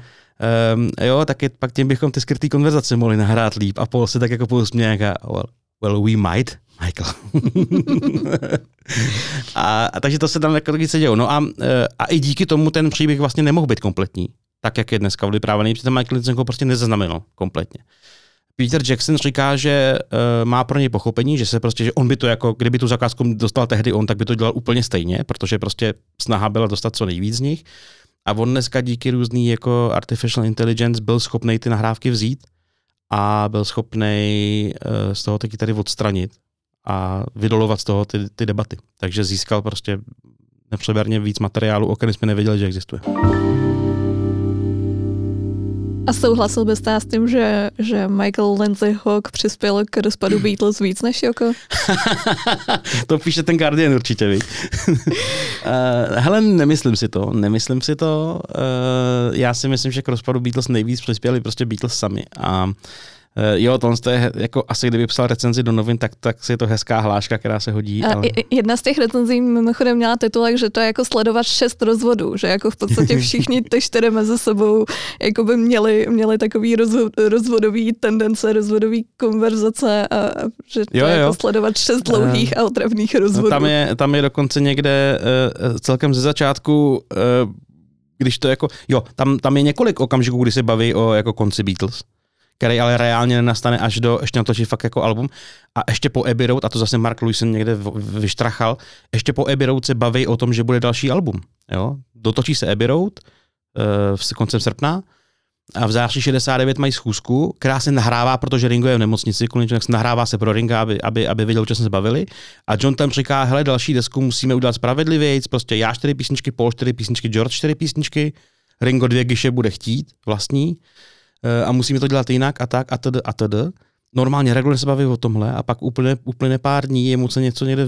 um, jo, tak je, pak tím bychom ty skrytý konverzace mohli nahrát líp. A Paul se tak jako pousměje, well, well, we might, Michael. a, a, takže to se tam jako se dělo. No a, e, a i díky tomu ten příběh vlastně nemohl být kompletní, tak jak je dneska vyprávěný, protože Michael Lindsay ho prostě nezaznamenal kompletně. Peter Jackson říká, že uh, má pro něj pochopení, že se prostě, že on by to jako, kdyby tu zakázku dostal tehdy on, tak by to dělal úplně stejně, protože prostě snaha byla dostat co nejvíc z nich. A on dneska díky různý jako artificial intelligence byl schopný ty nahrávky vzít a byl schopný uh, z toho taky tady odstranit a vydolovat z toho ty, ty debaty. Takže získal prostě nepřeberně víc materiálu, o kterém jsme nevěděli, že existuje. A souhlasil byste s tím, že, že Michael Lindsay Hawk přispěl k rozpadu Beatles víc než Joko? to píše ten Guardian určitě, víš. uh, hele, nemyslím si to, nemyslím si to. Uh, já si myslím, že k rozpadu Beatles nejvíc přispěli prostě Beatles sami. A Uh, jo, tohle to je jako asi kdyby psal recenzi do novin, tak, tak je to hezká hláška, která se hodí. Ale... Jedna z těch recenzí mimochodem měla titulek, že to je jako sledovat šest rozvodů, že jako v podstatě všichni ty čtyři mezi sebou jako by měli, měli takový rozvo, rozvodový tendence, rozvodový konverzace a a že to Jo, je jo. jako sledovat šest dlouhých a otravných rozvodů. No, tam, je, tam je dokonce někde uh, celkem ze začátku, uh, když to jako, jo, tam, tam je několik okamžiků, kdy se baví o jako konci Beatles. Který ale reálně nenastane až do, ještě natočí fakt jako album. A ještě po Abbey Road, a to zase Mark Lewison někde vyštrachal, ještě po Abbey Road se baví o tom, že bude další album. Jo? Dotočí se Abbey Road uh, v koncem srpna a v září 69 mají schůzku, která se nahrává, protože Ringo je v nemocnici, konečně se nahrává se pro Ringa, aby, aby, aby viděl, o čem jsme se bavili. A John tam říká, hele, další desku musíme udělat spravedlivějc, prostě já čtyři písničky, Paul čtyři písničky, George čtyři písničky, Ringo dvě giše bude chtít, vlastní, eh, a musíme to dělat jinak a tak a td. a td. Normálně regulárně se baví o tomhle a pak úplně, úplně pár dní jemu se něco někde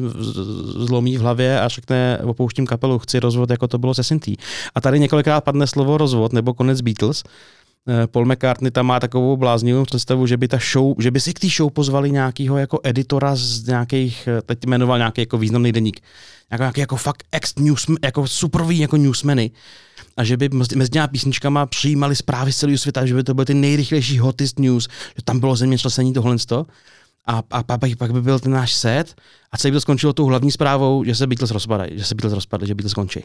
zlomí v hlavě a řekne, opouštím kapelu, chci rozvod, jako to bylo se Sintý. A tady několikrát padne slovo rozvod nebo konec Beatles. Eh, Paul McCartney tam má takovou bláznivou představu, že by ta show, že by si k té show pozvali nějakého jako editora z nějakých, eh, teď jmenoval nějaký jako významný deník, jako, nějaký jako fakt ex news, jako superví jako newsmeny a že by mezi těma písničkama přijímali zprávy z celého světa, že by to byly ty nejrychlejší hottest news, že tam bylo zemětřesení tohle to. A, a, a pak, pak by byl ten náš set a celý by to skončilo tou hlavní zprávou, že se Beatles rozpadají, že se Beatles rozpadli, že Beatles skončí.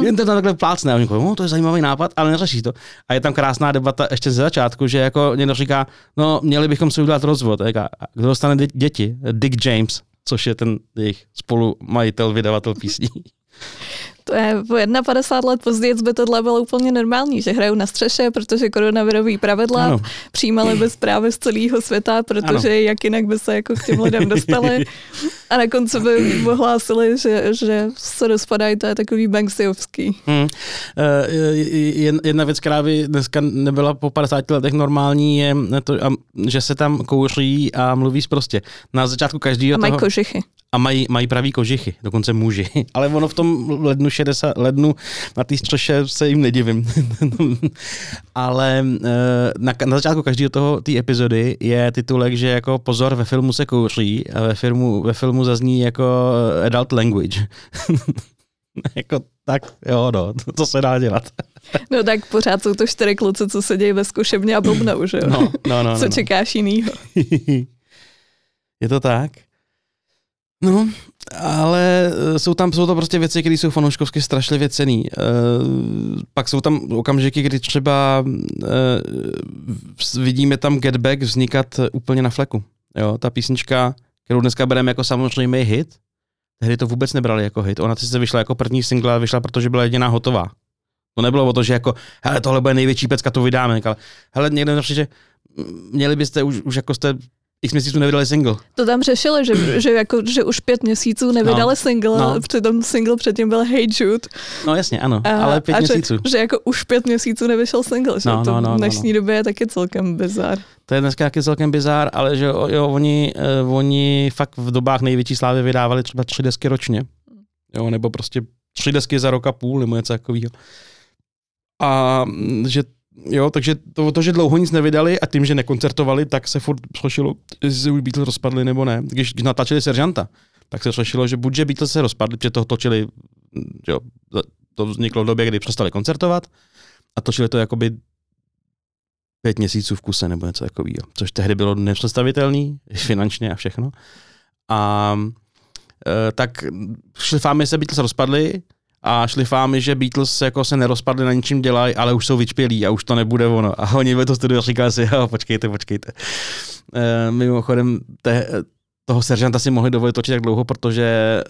Mm. Jen to tam takhle plácne a oni říkají, no, to je zajímavý nápad, ale neřeší to. A je tam krásná debata ještě ze začátku, že jako někdo říká, no měli bychom si udělat rozvod. A říká, kdo dostane dě- děti? Dick James, což je ten jejich spolumajitel, vydavatel písní. To je o 51 let později by tohle bylo úplně normální, že hrajou na střeše, protože koronavirový pravidla Ano. přijímali by zprávy z celého světa, protože Ano. jak jinak by se jako k těm lidem dostali. A na konci by ohlásili, že, že se rozpadají, to je takový Banksiovský. Hmm. Eh, Jedna věc, která by dneska nebyla po 50 letech normální, je, to, a- že se tam kouří a mluví prostě. Na začátku A každého mají toho... kožichy. A mají, mají pravý kožichy, dokonce muži. Ale ono v tom lednu 60, lednu na té střeše se jim nedivím. Ale eh, na, na začátku každého toho té epizody je titulek, že jako pozor, ve filmu se kouří a ve filmu, ve filmu zazní jako eh, adult language. jako tak, jo no, co se dá dělat. No tak pořád jsou to čtyři kluci, co sedějí ve zkušebně a blbnou, že jo? No, no, no, Co no, no. čekáš jinýho? je to tak? No, ale eh, jsou tam jsou to prostě věci, které jsou fanouškovsky strašlivě cený. E, pak jsou tam okamžiky, kdy třeba e, vidíme tam Get Back vznikat úplně na fleku. Jo, ta písnička, kterou dneska bereme jako samozřejmý hit, tehdy to vůbec nebrali jako hit. Ona sice vyšla jako první single, ale vyšla, protože byla jediná hotová. To nebylo o to, že jako, hele, tohle bude největší pecka, to vydáme. Ale hele, někdo například, že mm, měli byste už, už jako jste x měsíců nevydali single. To tam řešili, že, že, jako, že už pět měsíců nevydali No, single, no. no. přitom single předtím byl Hey Jude. No jasně, ano, A, ale pět a měsíců. Že, že jako už pět měsíců nevyšel single, že No, to no, no, v no, dnešní no. době je taky celkem bizar. To je dneska taky celkem bizár, ale že jo, jo oni, uh, oni fakt v dobách největší slávy vydávali třeba tři desky ročně. Jo, nebo prostě tři desky za rok a půl, nebo něco takového. A mm, že Jo, takže to, to, že dlouho nic nevydali a tím, že nekoncertovali, tak se furt řešilo, jestli se už Beatles rozpadli nebo ne. Když, když natáčeli Seržanta, tak se řešilo, že buď že Beatles se rozpadli, protože toho točili, mm, jo, to vzniklo v době, kdy přestali koncertovat a točili to jakoby pět měsíců v kuse nebo něco takového, což tehdy bylo nepředstavitelné, finančně a všechno. A e, tak šlifámy se Beatles rozpadly a šlifámy, že Beatles jako se nerozpadly, na ničím dělají, ale už jsou vyčpělí a už to nebude ono. A oni ve to studio říkali si, jo, počkejte, počkejte. E, mimochodem, te, toho seržanta si mohli dovolit točit tak dlouho, protože e,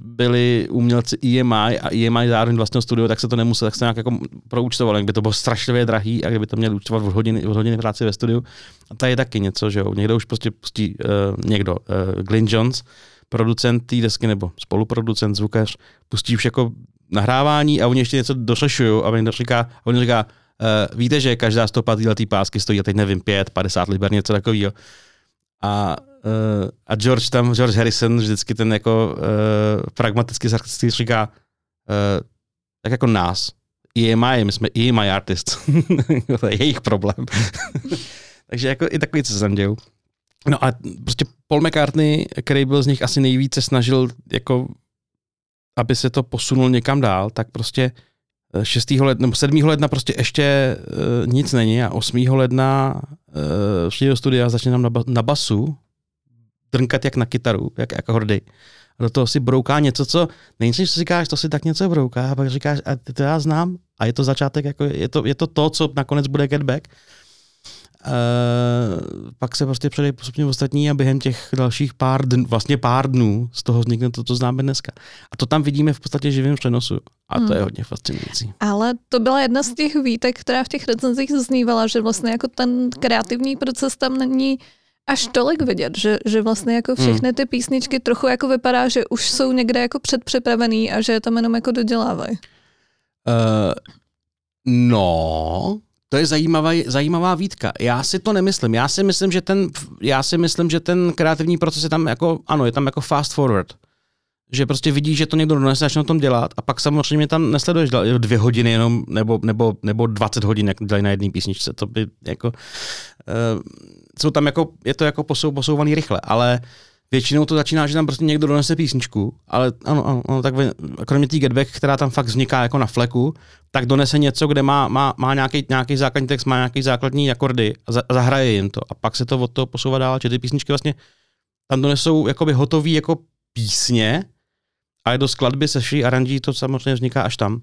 byli umělci EMI a EMI zároveň vlastního studio, tak se to nemuselo, tak se nějak jako proúčtovalo, jak by to bylo strašlivě drahý a kdyby to měli účtovat od hodiny, od hodiny práce ve studiu. A tady je taky něco, že jo, někdo už prostě pustí, uh, někdo, uh, Glyn Jones, producent té desky nebo spoluproducent, zvukař, pustí už jako nahrávání a oni ještě něco dořešují a oni říká, a oni říká, uh, víte, že každá stopa této pásky stojí, a teď nevím, 5, 50 liber, něco takového. A, uh, a George tam, George Harrison, vždycky ten jako uh, pragmaticky sarkasticky říká, uh, tak jako nás, EMI, my jsme EMI artists. to je jejich problém. Takže jako i takový, co se tam dějou. No a prostě Paul McCartney, který byl z nich asi nejvíce snažil, jako, aby se to posunul někam dál, tak prostě 6. ledna, nebo 7. ledna prostě ještě uh, nic není a 8. ledna uh, přijde do studia a začne tam na, ba- na basu drnkat jak na kytaru, jak, jak hordy. A do toho si brouká něco, co nejdřív si říkáš, to si tak něco brouká, a pak říkáš, a to já znám. A je to začátek, jako je to, je to to, co nakonec bude Get Back. Uh, pak se prostě předej postupně ostatní a během těch dalších pár dnů, vlastně pár dnů z toho vznikne to, co známe dneska. A to tam vidíme v podstatě živým přenosu. A to Hmm. je hodně fascinující. Ale to byla jedna z těch výtek, která v těch recenzích zaznívala, že vlastně jako ten kreativní proces tam není až tolik vidět, že, že vlastně jako všechny ty písničky trochu jako vypadá, že už jsou někde jako předpřipravený a že je tam jenom jako dodělávají. Uh, no, to je zajímavá, zajímavá výtka. Já si to nemyslím. Já si myslím, že ten, já si myslím, že ten kreativní proces je tam jako, ano, je tam jako fast forward. Že prostě vidíš, že to někdo donese, začne na tom dělat a pak samozřejmě tam nesleduješ dvě hodiny jenom, nebo, nebo, nebo 20 hodin, jak dělají na jedné písničce. To by jako, uh, jsou tam jako, je to jako posou, posouvaný rychle, ale většinou to začíná, že tam prostě někdo donese písničku, ale ano, ano, ano tak kromě té getback, která tam fakt vzniká jako na fleku, tak donese něco, kde má, má, má nějaký, nějaký základní text, má nějaký základní akordy a za, zahraje jim to a pak se to od toho posouvá dál, že ty písničky vlastně tam donesou jakoby hotový jako písně, ale do skladby se vší aranží to samozřejmě vzniká až tam.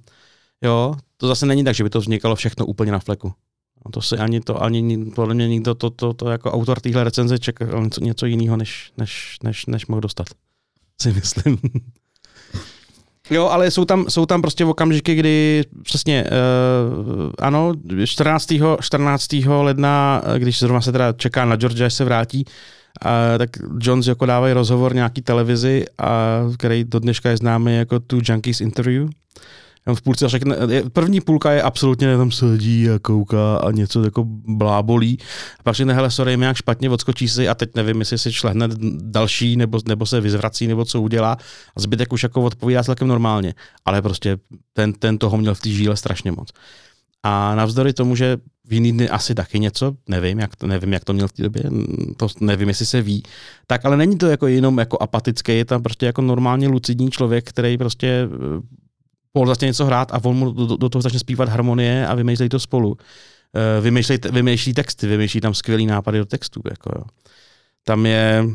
Jo, to zase není tak, že by to vznikalo všechno úplně na fleku. No to si ani to, ani ni- podle mě nikdo to, to, to jako autor téhle recenze čekal něco, něco jiného, než, než, než, než mohl dostat. Si myslím. Jo, ale jsou tam, jsou tam prostě okamžiky, kdy přesně, uh, ano, 14. 14. ledna, eh, když zrovna se teda čeká na George, až se vrátí, uh, tak Jones jako dávají rozhovor nějaký televizi, a, který do dneška je známý jako Two Junkies Interview. On v půlce řekne, první půlka je absolutně tam sedí a kouká a něco jako blábolí. A pak řekne, hele, sorry, nějak špatně, odskočí si a teď nevím, jestli si šlehne další, nebo, nebo se vyzvrací, nebo co udělá. A zbytek už jako odpovídá celkem normálně. Ale prostě ten, ten toho měl v té žíle strašně moc. A navzdory tomu, že v jiný dny asi taky něco, nevím, jak to, nevím, jak to měl v té době, to nevím, jestli se ví, tak ale není to jako jenom jako apatický, je tam prostě jako normálně lucidní člověk, který prostě Paul vlastně něco hrát a on mu do, do toho začne zpívat harmonie a vymýšlejí to spolu. Eh, Vymýšlej, vymýšlí texty, vymýšlí tam skvělý nápady do textů. Jako jo. Tam je,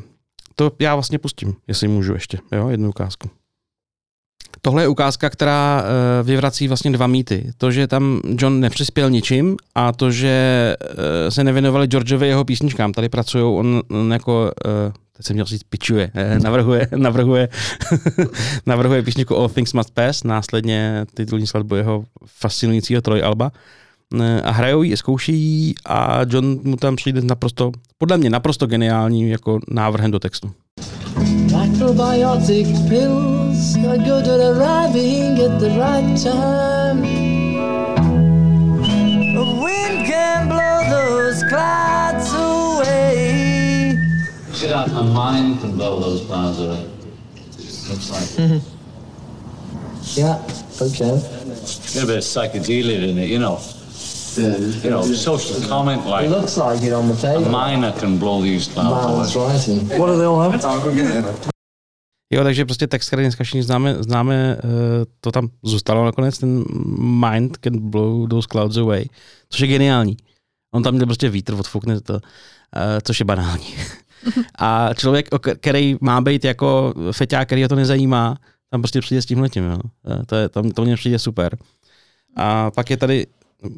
to já vlastně pustím, jestli můžu ještě, jo, jednu ukázku. Tohle je ukázka, která uh, vyvrací vlastně dva mýty. To, že tam John nepřispěl ničím a to, že uh, se nevěnovali Georgeovi jeho písničkám. Tady pracují, on, jako, jsem měl říct, pičuje, eh, navrhuje, navrhuje, navrhuje písničku All Things Must Pass, následně titulní skladbu jeho fascinujícího troj-alba. Eh, A hrajou ji, zkouší ji a John mu tam přijde naprosto, podle mě naprosto geniální jako návrhem do textu. Macrobiotic pills are good at arriving at the right time. The wind can blow those clouds away. Out, a mind can blow those clouds away. Looks like. Yeah, okay. A bit of psychedelia in it, you know. You know, social comment It like looks like it on the a paper. miner can blow these clouds away. writing. What do they all have? Jo, takže prostě text, který dneska všichni známe, známe, eh, to tam zůstalo nakonec, ten mind can blow those clouds away, což je geniální. On tam měl prostě vítr, odfoukne to, eh, což je banální. A člověk, který má být jako feťák, který ho to nezajímá, tam prostě přijde s tím letím. Jo. Eh, To, je, to, to mně přijde super. A pak je tady,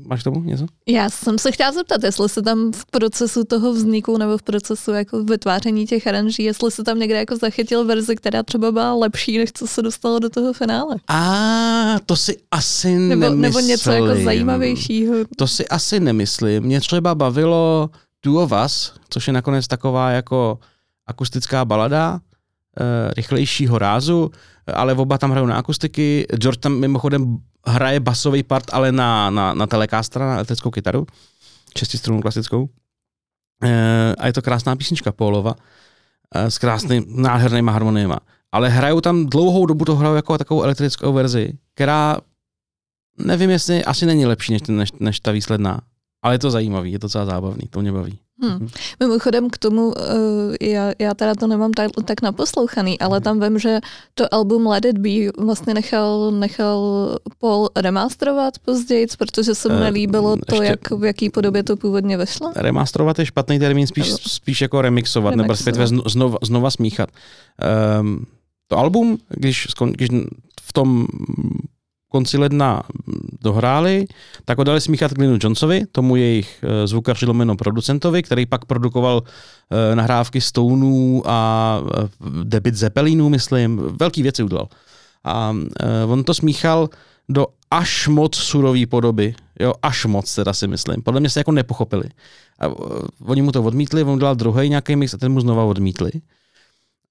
máš tomu něco? Já jsem se chtěla zeptat, jestli se tam v procesu toho vzniku nebo v procesu jako vytváření těch aranží, jestli se tam někde jako zachytil verzi, která třeba byla lepší, než co se dostalo do toho finále. A to si asi Nebo, nemyslím. nebo něco jako zajímavějšího. To si asi nemyslím. Mě třeba bavilo Two of Us, což je nakonec taková jako akustická balada, eh, rychlejšího rázu, ale oba tam hrajou na akustiky. George tam mimochodem hraje basový part, ale na, na, na telekástra, na elektrickou kytaru, šestistrunnou klasickou. Eh, a je to krásná písnička Paulova eh, s krásným, nádhernýma harmoniema. Ale hrajou tam dlouhou dobu, to hrajou jako takovou elektrickou verzi, která nevím, jestli asi není lepší než, než, než ta výsledná. Ale je to zajímavý, je to docela zábavný, to mě baví. Hmm. Mimochodem k tomu, uh, já, já teda to nemám tak, tak naposlouchaný, ale tam vím, že to album Let It Be vlastně nechal, nechal Paul remasterovat později, protože se mu Eh, nelíbilo to, ještě- jak, v jaký podobě to původně vyšlo. Remasterovat je špatný termín, spíš, Nebo- spíš jako remixovat, nebo Remixovat. respektive zno- znova, znova smíchat. Um, to album, když, skon, když v tom konci ledna dohráli, tak ho dali smíchat Glinu Johnsovi, tomu jejich eh, zvukaři lomeno producentovi, který pak produkoval eh, nahrávky Stoneů a eh, Debit Zeppelinů, myslím. Velký věci udělal. A on to smíchal do až moc surový podoby. Jo, až moc teda si myslím. Podle mě se jako nepochopili. A oni mu to odmítli, on udělal druhý nějaký mix a ten mu znova odmítli.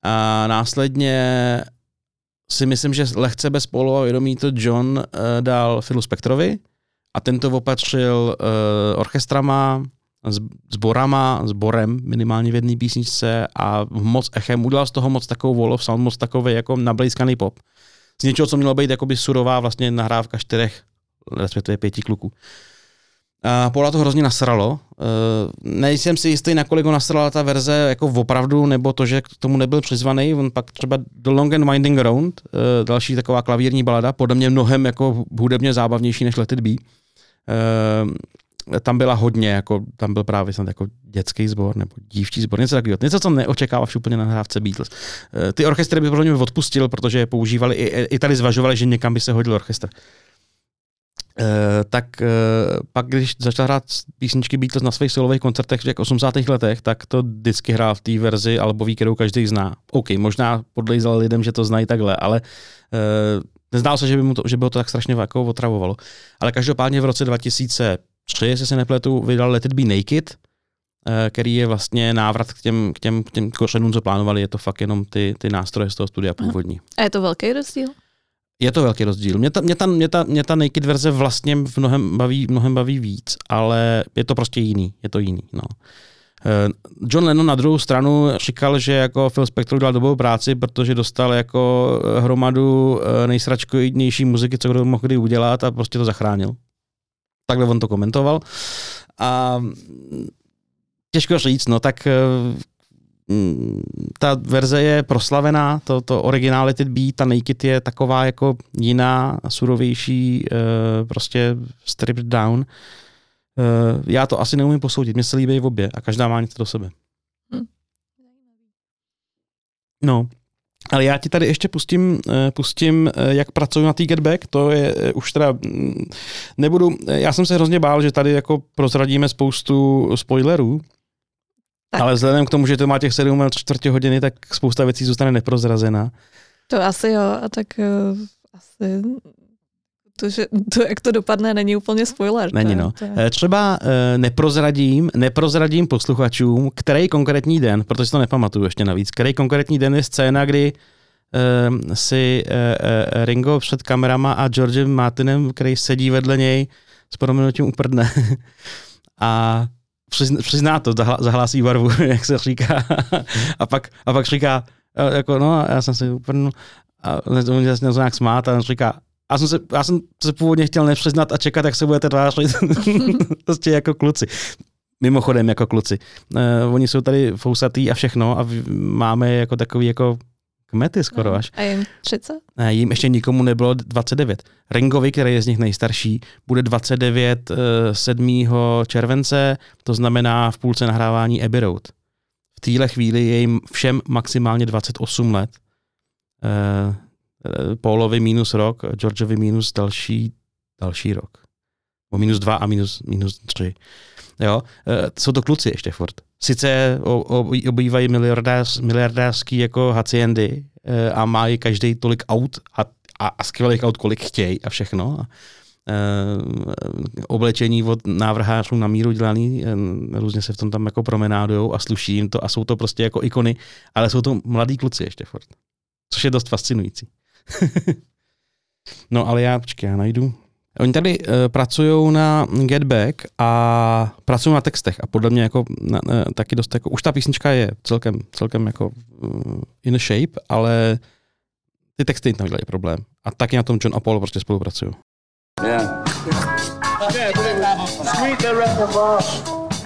A následně si myslím, že lehce bez polu a vědomí to John uh, dal Philu Spectrovi a ten to opatřil uh, orchestrama, sborama, sborem minimálně v jedné písničce a moc echem. Udělal z toho moc takovou of sound, moc takový jako nablízkaný pop. Z něčeho, co mělo být jakoby surová vlastně nahrávka čtyřech, respektive pěti kluků. Uh, Paula to hrozně nasralo. Uh, nejsem si jistý, nakolik ho nasrala ta verze jako opravdu, nebo to, že k tomu nebyl přizvaný. On pak třeba The Long and Winding Round, uh, další taková klavírní balada, podle mě mnohem jako hudebně zábavnější než Let It Be. Uh, tam byla hodně, jako, tam byl právě snad jako dětský sbor nebo dívčí sbor, něco takového. Něco, co neočekáváš úplně na nahrávce Beatles. Ty orchestry by podle mě odpustil, protože je používali, i, i tady zvažovali, že někam by se hodil orchestr. Uh, tak uh, pak, když začal hrát písničky Beatles na svých solových koncertech v těch 80. letech, tak to vždycky hrál v té verzi albový, kterou každý zná. OK, možná podlejzal lidem, že to znají takhle, ale uh, nezdál se, že by, mu to, že by ho to tak strašně jako otravovalo. Ale každopádně v roce 2003, jestli se nepletu, vydal Let It Be Naked, uh, který je vlastně návrat k těm, k těm, k těm kořenům, co plánovali. Je to fakt jenom ty, ty nástroje z toho studia původní. A je to velký rozdíl? Je to velký rozdíl. Mě ta, mě ta, mě ta, mě ta naked verze vlastně v mnohem baví, mnohem baví víc, ale je to prostě jiný. Je to jiný. No. Eh, John Lennon na druhou stranu říkal, že jako Phil Spector udělal dobrou práci, protože dostal jako hromadu eh, nejsračkovější muziky, co kdo mohl kdy udělat a prostě to zachránil. Takhle on to komentoval. A těžko říct, no tak eh, ta verze je proslavená, to, to It Be, ta Naked je taková jako jiná, surovější, uh, prostě stripped down. Uh, já to asi neumím posoudit, mně se líbí v obě a každá má něco do sebe. Hm. No, ale já ti tady ještě pustím, uh, pustím jak pracuji na té Get Back, to je už teda, mm, nebudu, já jsem se hrozně bál, že tady jako prozradíme spoustu spoilerů, tak. Ale vzhledem k tomu, že to má těch 7 čtvrtě hodiny, tak spousta věcí zůstane neprozrazená. To asi jo, a tak uh, asi to, že to, jak to dopadne, není úplně spoiler. Není, no. To je... Eh, třeba uh, neprozradím, neprozradím posluchačům, který konkrétní den, protože to nepamatuju ještě navíc, který konkrétní den je scéna, kdy uh, si uh, Ringo před kamerama a Georgem Martinem, který sedí vedle něj, s proměnutím uprdne. a přizná to, zahlásí barvu, jak se říká. a, pak, a pak říká, e, jako no, já jsem si úplně, a on se nějak smát a on říká, já jsem, se, já jsem se původně chtěl nepřiznat a čekat, jak se budete tvářit. prostě jako kluci. Mimochodem jako kluci. Uh, oni jsou tady fousatý a všechno a máme jako takový jako kmety skoro no. až. A jim 30? Ne, jim ještě nikomu nebylo 29. Ringovi, který je z nich nejstarší, bude 29 7. Eh, července, to znamená v půlce nahrávání Abbey Road. V téhle chvíli je jim všem maximálně 28 let. Uh, Paulovi minus rok, Georgeovi minus další, další rok. O minus dva a minus, minus tři. Jo? Uh, jsou to kluci ještě furt sice obývají miliardář, miliardářský jako haciendy eh, a mají každý tolik aut a, a, a skvělých aut, kolik chtějí a všechno. A, e, oblečení od návrhářů na míru dělaný, různě se v tom tam jako promenádujou a sluší jim to a jsou to prostě jako ikony, ale jsou to mladí kluci ještě furt. Což je dost fascinující. no ale já, počkej, já najdu Oni tady uh, pracují na Get Back a pracují na textech a podle mě jako na, na, taky dost jako, už ta písnička je celkem, celkem jako uh, in shape, ale ty texty tam dělají problém. A taky na tom John a Paul prostě spolupracují. Yeah.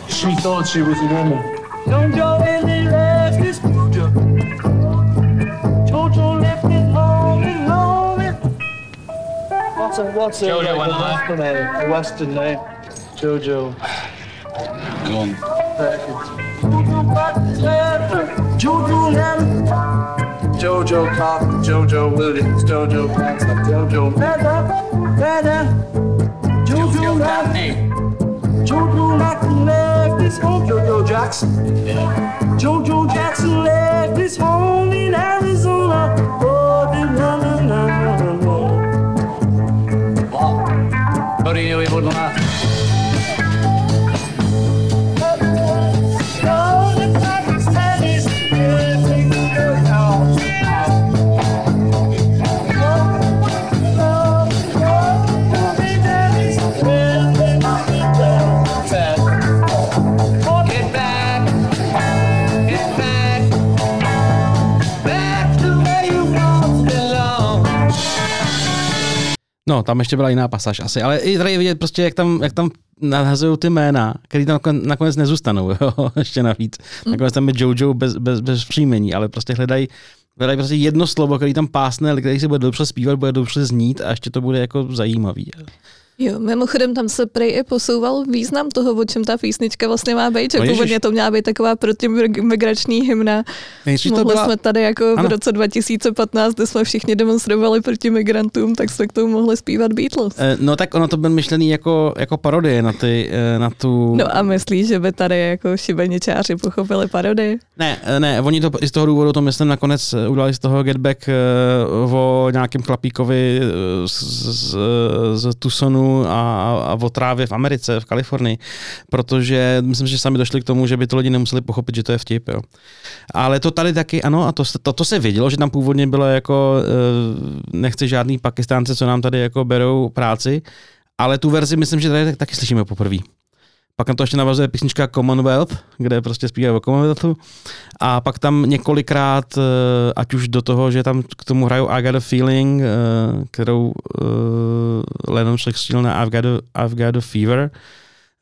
She thought she was a woman. Don't go in the What's a, what's a, Jojo, like, a western name? A western name? Jojo. Go on. Jojo Coffee, Jojo Williams, Jojo Pants, Jojo Meta. Jojo Rodney. Jojo Rodney left his home. Jojo Jackson. Jojo Jackson left his home in Arizona. No, tam ještě byla jiná pasáž asi, ale i tady je vidět prostě, jak tam, jak tam nadhazují ty jména, který tam nakon- nakonec nezůstanou, jo, ještě navíc. Nakonec tam je Jojo bez, bez, bez příjmení, ale prostě hledají hledají prostě jedno slovo, který tam pásne, který se bude dobře zpívat, bude dobře znít a ještě to bude jako zajímavý. Jo, mimochodem tam se prej i posouval význam toho, o čem ta písnička vlastně má být, že No ježiš. původně to měla být taková protimigrační hymna. To Mohli byla- jsme tady jako Ano. v roce 2015, kdy jsme všichni demonstrovali proti migrantům, tak jsme k tomu mohli zpívat Beatles. Eh, No tak ono to byl myšlený jako, jako parodie na, ty, eh, na tu... No a myslíš, že by tady jako šibeničáři pochopili parodii? Ne, eh, ne, oni to i z toho důvodu to myslím nakonec udělali z toho Get Back eh, o nějakém chlapíkovi eh, z, z, z Tucsonu a, a o trávě v Americe, v Kalifornii, protože myslím, že sami došli k tomu, že by to lidi nemuseli pochopit, že to je vtip. Jo. Ale to tady taky, ano, a to, to, to se vědělo, že tam původně bylo jako, eh, nechci žádný pakistánce, co nám tady jako berou práci, ale tu verzi myslím, že tady tak- taky slyšíme poprvé. Pak na to ještě navazuje písnička Commonwealth, kde prostě zpívají o Commonwealthu. A pak tam několikrát, eh, ať už do toho, že tam k tomu hrajou I Got a Feeling, eh, kterou uh, Lennon šlechtil na I've Got a, I've Got a Fever.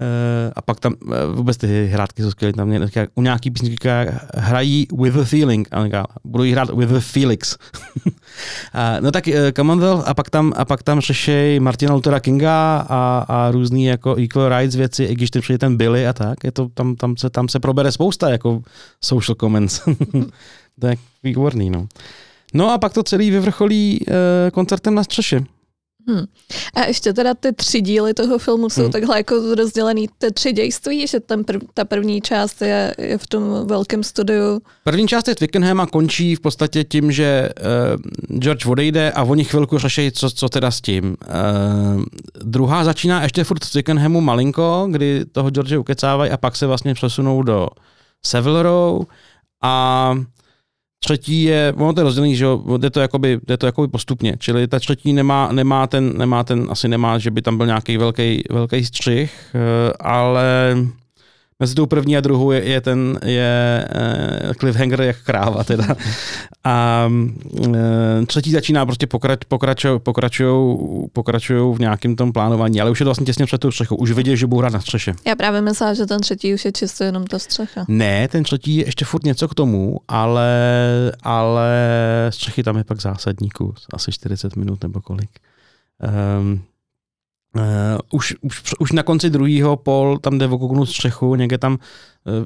Uh, a pak tam uh, vůbec ty hrátky jsou skvělé. Tam je, u nějaký písničky říká, hrají with a feeling. A říká, budu jí hrát with a Felix. a, no tak uh, Commonwealth a pak tam, a pak tam řešej Martina Luthera Kinga a, a různý jako equal rights věci, i když tam přijde ten Billy a tak, je to, tam, tam, se, tam se probere spousta jako social comments. to je výborný, no. No a pak to celý vyvrcholí uh, koncertem na střeše. Hmm. A ještě teda ty tři díly toho filmu jsou Hmm. takhle jako rozdělený ty tři dějství, že ten prv, ta první část je, je v tom velkém studiu. První část je Twickenham a končí v podstatě tím, že uh, George odejde a oni chvilku řeší, co, co teda s tím. Uh, druhá začíná ještě furt v Twickenhamu malinko, kdy toho George ukecávají a pak se vlastně přesunou do Savile Row a třetí je, ono to je rozdělený, že jde to jakoby, jde to jakoby postupně, čili ta třetí nemá, nemá, ten, nemá ten, asi nemá, že by tam byl nějaký velký, velký střih, eh, ale mezi tou první a druhou je, je ten, je uh, cliffhanger jak kráva teda. A uh, třetí začíná prostě pokrač, pokračují pokračujou, pokračujou v nějakém tom plánování, ale už je to vlastně těsně před tou střechou. Už vidět, že budou hrát na střeše. Já právě myslela, že ten třetí už je čistě jenom ta střecha. Ne, ten třetí je ještě furt něco k tomu, ale, ale střechy tam je pak zásadní kus, asi 40 minut nebo kolik. Um, Uh, už, už, už na konci druhého pol, tam jde okouknout střechu, někde tam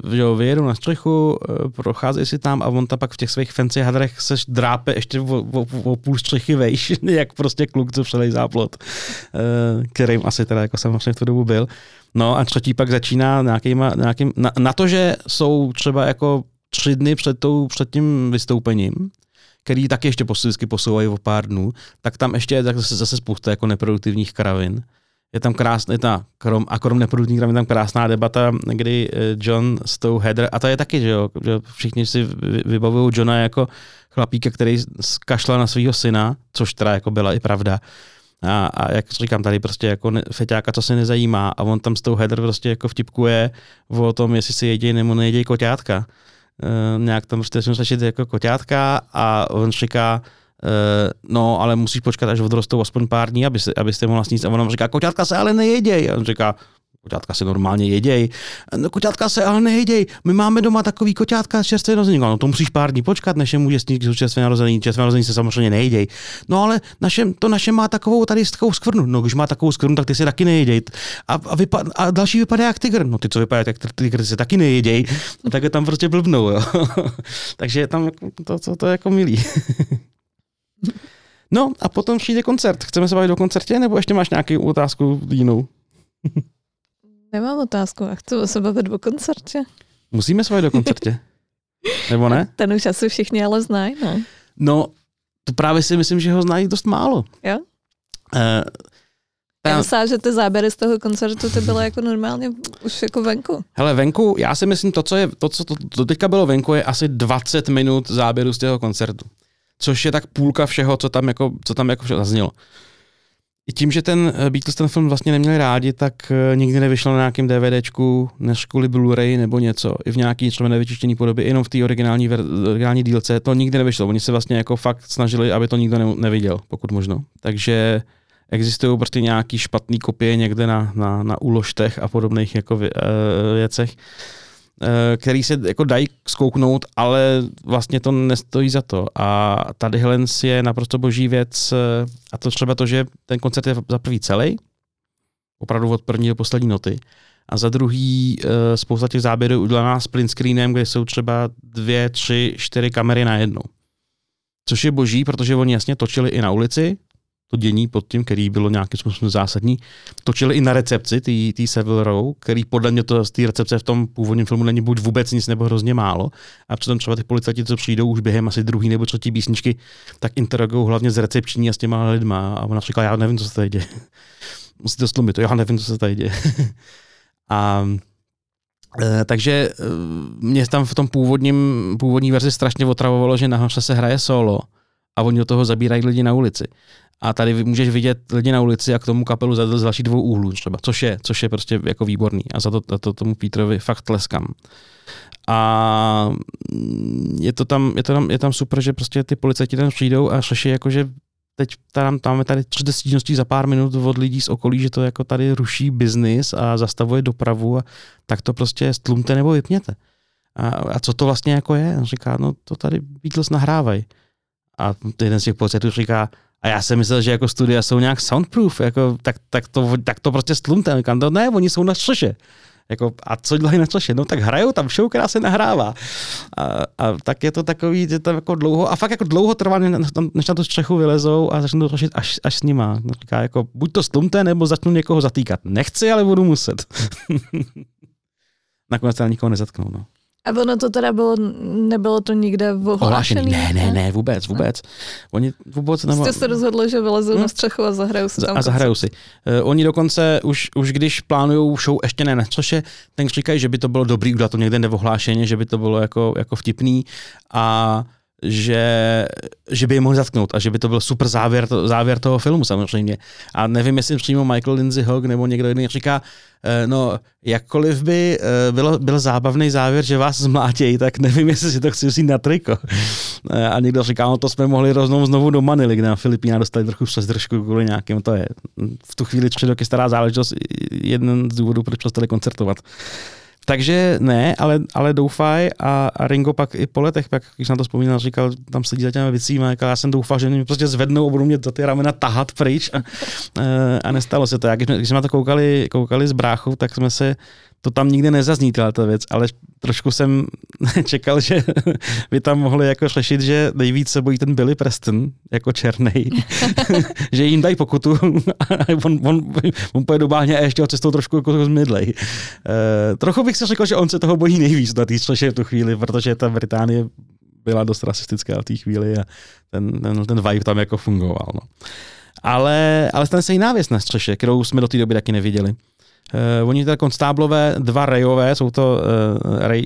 uh, jo, vyjedu na střechu, uh, procházejí si tam a on tam pak v těch svých fancy hadrech se drápe ještě o, o, o půl střechy vejš, jak prostě kluk, co přelej záplot, uh, kterým asi teda jako samozřejmě v tu dobu byl. No a třetí pak začíná nějakýma, nějakým, na, na to, že jsou třeba jako tři dny před, tou, před tím vystoupením, který taky ještě vždycky posouvají o pár dnů, tak tam ještě je zase, zase spousta jako neproduktivních kravin. Je tam krásná, ta, krom, a krom neproduktivních kravin, tam krásná debata, kdy eh, John s tou Heather, a to je taky, že jo, že všichni si vy- vybavují Johna jako chlapíka, který kašla na svého syna, což teda jako byla i pravda. A, a jak říkám, tady prostě jako ne, feťáka to se nezajímá a on tam s tou Heather prostě jako vtipkuje o tom, jestli si jedějí nebo nejedějí koťátka. Uh, nějak tam prostě řešit jako koťátka a on říká, no, ale musíš počkat, až odrostou aspoň pár dní, aby se, abyste mohla sníst. A on říká, koťátka se ale nejeděj. A on říká, koťátka se normálně jeděj. No, koťátka se ale nejeděj. My máme doma takový koťátka čerstvě narozený. No, to musíš pár dní počkat, než je může když jsou čerstvě narozený. Čerstvě narozený se samozřejmě nejeděj. No, ale naše, to naše má takovou tady takovou skvrnu. No, když má takovou skvrnu, tak ty se taky nejeděj. A, a, vypa, a další vypadá jak tygr. No, ty, co vypadá jak tygr, ty se taky nejeděj. No, tak je tam prostě blbnou, jo. Takže tam to, to, to je jako milý. No a potom přijde koncert. Chceme se bavit o koncertě, nebo ještě máš nějakou otázku jinou? Nemám otázku, a chci se bavit o koncertě. Musíme se bavit o koncertě. nebo ne? Ten už asi všichni ale znají, ne? No, to právě si myslím, že ho znají dost málo. Jo? Uh, Já myslela, že ty záběry z toho koncertu ty byly jako normálně už jako venku. Hele, venku, já si myslím, to, co, je, to, co to, to teďka bylo venku, je asi 20 minut záběru z toho koncertu. Což je tak půlka všeho, co tam jako, co tam jako zaznělo. I tím, že ten eh, Beatles ten film vlastně neměli rádi, tak eh, nikdy nevyšel na nějakém DVDčku, než kvůli Blu-ray nebo něco, i v nějaký třeba nevyčištěný podobě, jenom v té originální, originální dílce, to nikdy nevyšlo. Oni se vlastně jako fakt snažili, aby to nikdo ne- neviděl, pokud možno. Takže existují prostě nějaký špatný kopie někde na, na, na úložtech a podobných jako vě, uh, věcech, který se jako dají zkouknout, ale vlastně to nestojí za to. A tady Helens je naprosto boží věc uh, a to třeba to, že ten koncert je za prvý celý, opravdu od první do poslední noty, a za druhý uh, spousta těch záběrů je udělaná sprint screenem, kde jsou třeba dvě, tři, čtyři kamery na jednou. Což je boží, protože oni jasně točili i na ulici, to dění pod tím, který bylo nějakým způsobem zásadní. Točili i na recepci, tý Savile Row, který podle mě to z té recepce v tom původním filmu není buď vůbec nic nebo hrozně málo. A přitom třeba ty policajti, co přijdou už během asi druhý nebo třetí písničky, tak interagují hlavně s recepční a s těma lidma. A ona říká, já nevím, co se tady děje. Musí to stlumit, já nevím, co se tady děje. a e, takže e, mě tam v tom původním, původní verzi strašně otravovalo, že nahoře se hraje solo a oni do toho zabírají lidi na ulici. A tady můžeš vidět lidi na ulici a k tomu kapelu za, z další dvou úhlů třeba, což je, což je prostě jako výborný. A za to, za to tomu Petrovi fakt tleskám. A je to tam, je to tam, je tam super, že prostě ty policajti tam přijdou a řeší jako, že teď tam, tam je tady 30 stížností za pár minut od lidí z okolí, že to jako tady ruší biznis a zastavuje dopravu a tak to prostě stlumte nebo vypněte. A, a co to vlastně jako je? On říká, no to tady Beatles nahrávají. A jeden z těch policajtů říká, a já jsem myslel, že jako studia jsou nějak soundproof, jako, tak, tak, to, tak to prostě stlumte. Říkám, no ne, oni jsou na střeše. Jako, a co dělají na střeše? No tak hrajou tam show, která se nahrává. A, a tak je to takový, že tam jako dlouho, a fakt jako dlouho trvá, než na tu střechu vylezou a začnou to řešit až, až s nima. No, říká, jako, buď to stlumte, nebo začnu někoho zatýkat. Nechci, ale budu muset. Nakonec tam nikoho nezatknou. No. A ono to teda bylo, nebylo to nikde ohlášený? Ne, ne, ne, vůbec, vůbec. Oni vůbec nebo... Jste se rozhodli, že vylezou hmm? na střechu a zahrajou si tam. A zahrajou si. Uh, oni dokonce už, už když plánují show, ještě ne, což je, ten říkají, že by to bylo dobrý udělat to někde neohlášeně, že by to bylo jako, jako vtipný a že, že by je mohli zatknout a že by to byl super závěr, to, závěr toho filmu samozřejmě. A nevím, jestli přímo Michael Lindsay Hogg nebo někdo jiný říká, eh, no jakkoliv by eh, bylo, byl zábavný závěr, že vás zmlátějí, tak nevím, jestli si to chci vzít na triko. Eh, a někdo říká, no to jsme mohli roznou znovu do Manily, kde na Filipína dostali trochu přes držku kvůli nějakým, to je v tu chvíli tři roky stará záležitost, jeden z důvodů, proč přestali koncertovat. Takže ne, ale, ale doufaj a, a Ringo pak i po letech, pak, když na to vzpomínal, říkal, tam sedí za těmi věcíma, já jsem doufal, že mě prostě zvednou a budou mě za ty ramena tahat pryč a, a nestalo se to. Jak, když jsme na to koukali, koukali s bráchou, tak jsme se to tam nikdy nezazní ta věc, ale trošku jsem čekal, že by tam mohli jako řešit, že nejvíc se bojí ten Billy Preston jako černý, že jim dají pokutu a on, on, on pojede do báhně a ještě ho cestou trošku jako zmidlej. Uh, trochu bych si řekl, že on se toho bojí nejvíc na té v tu chvíli, protože ta Británie byla dost rasistická v té chvíli a ten, ten, ten vibe tam jako fungoval. No. Ale, ale stane se jiná věc na střeše, kterou jsme do té doby taky neviděli. Uh, oni teda konstáblové, dva Rayové, jsou to uh, Ray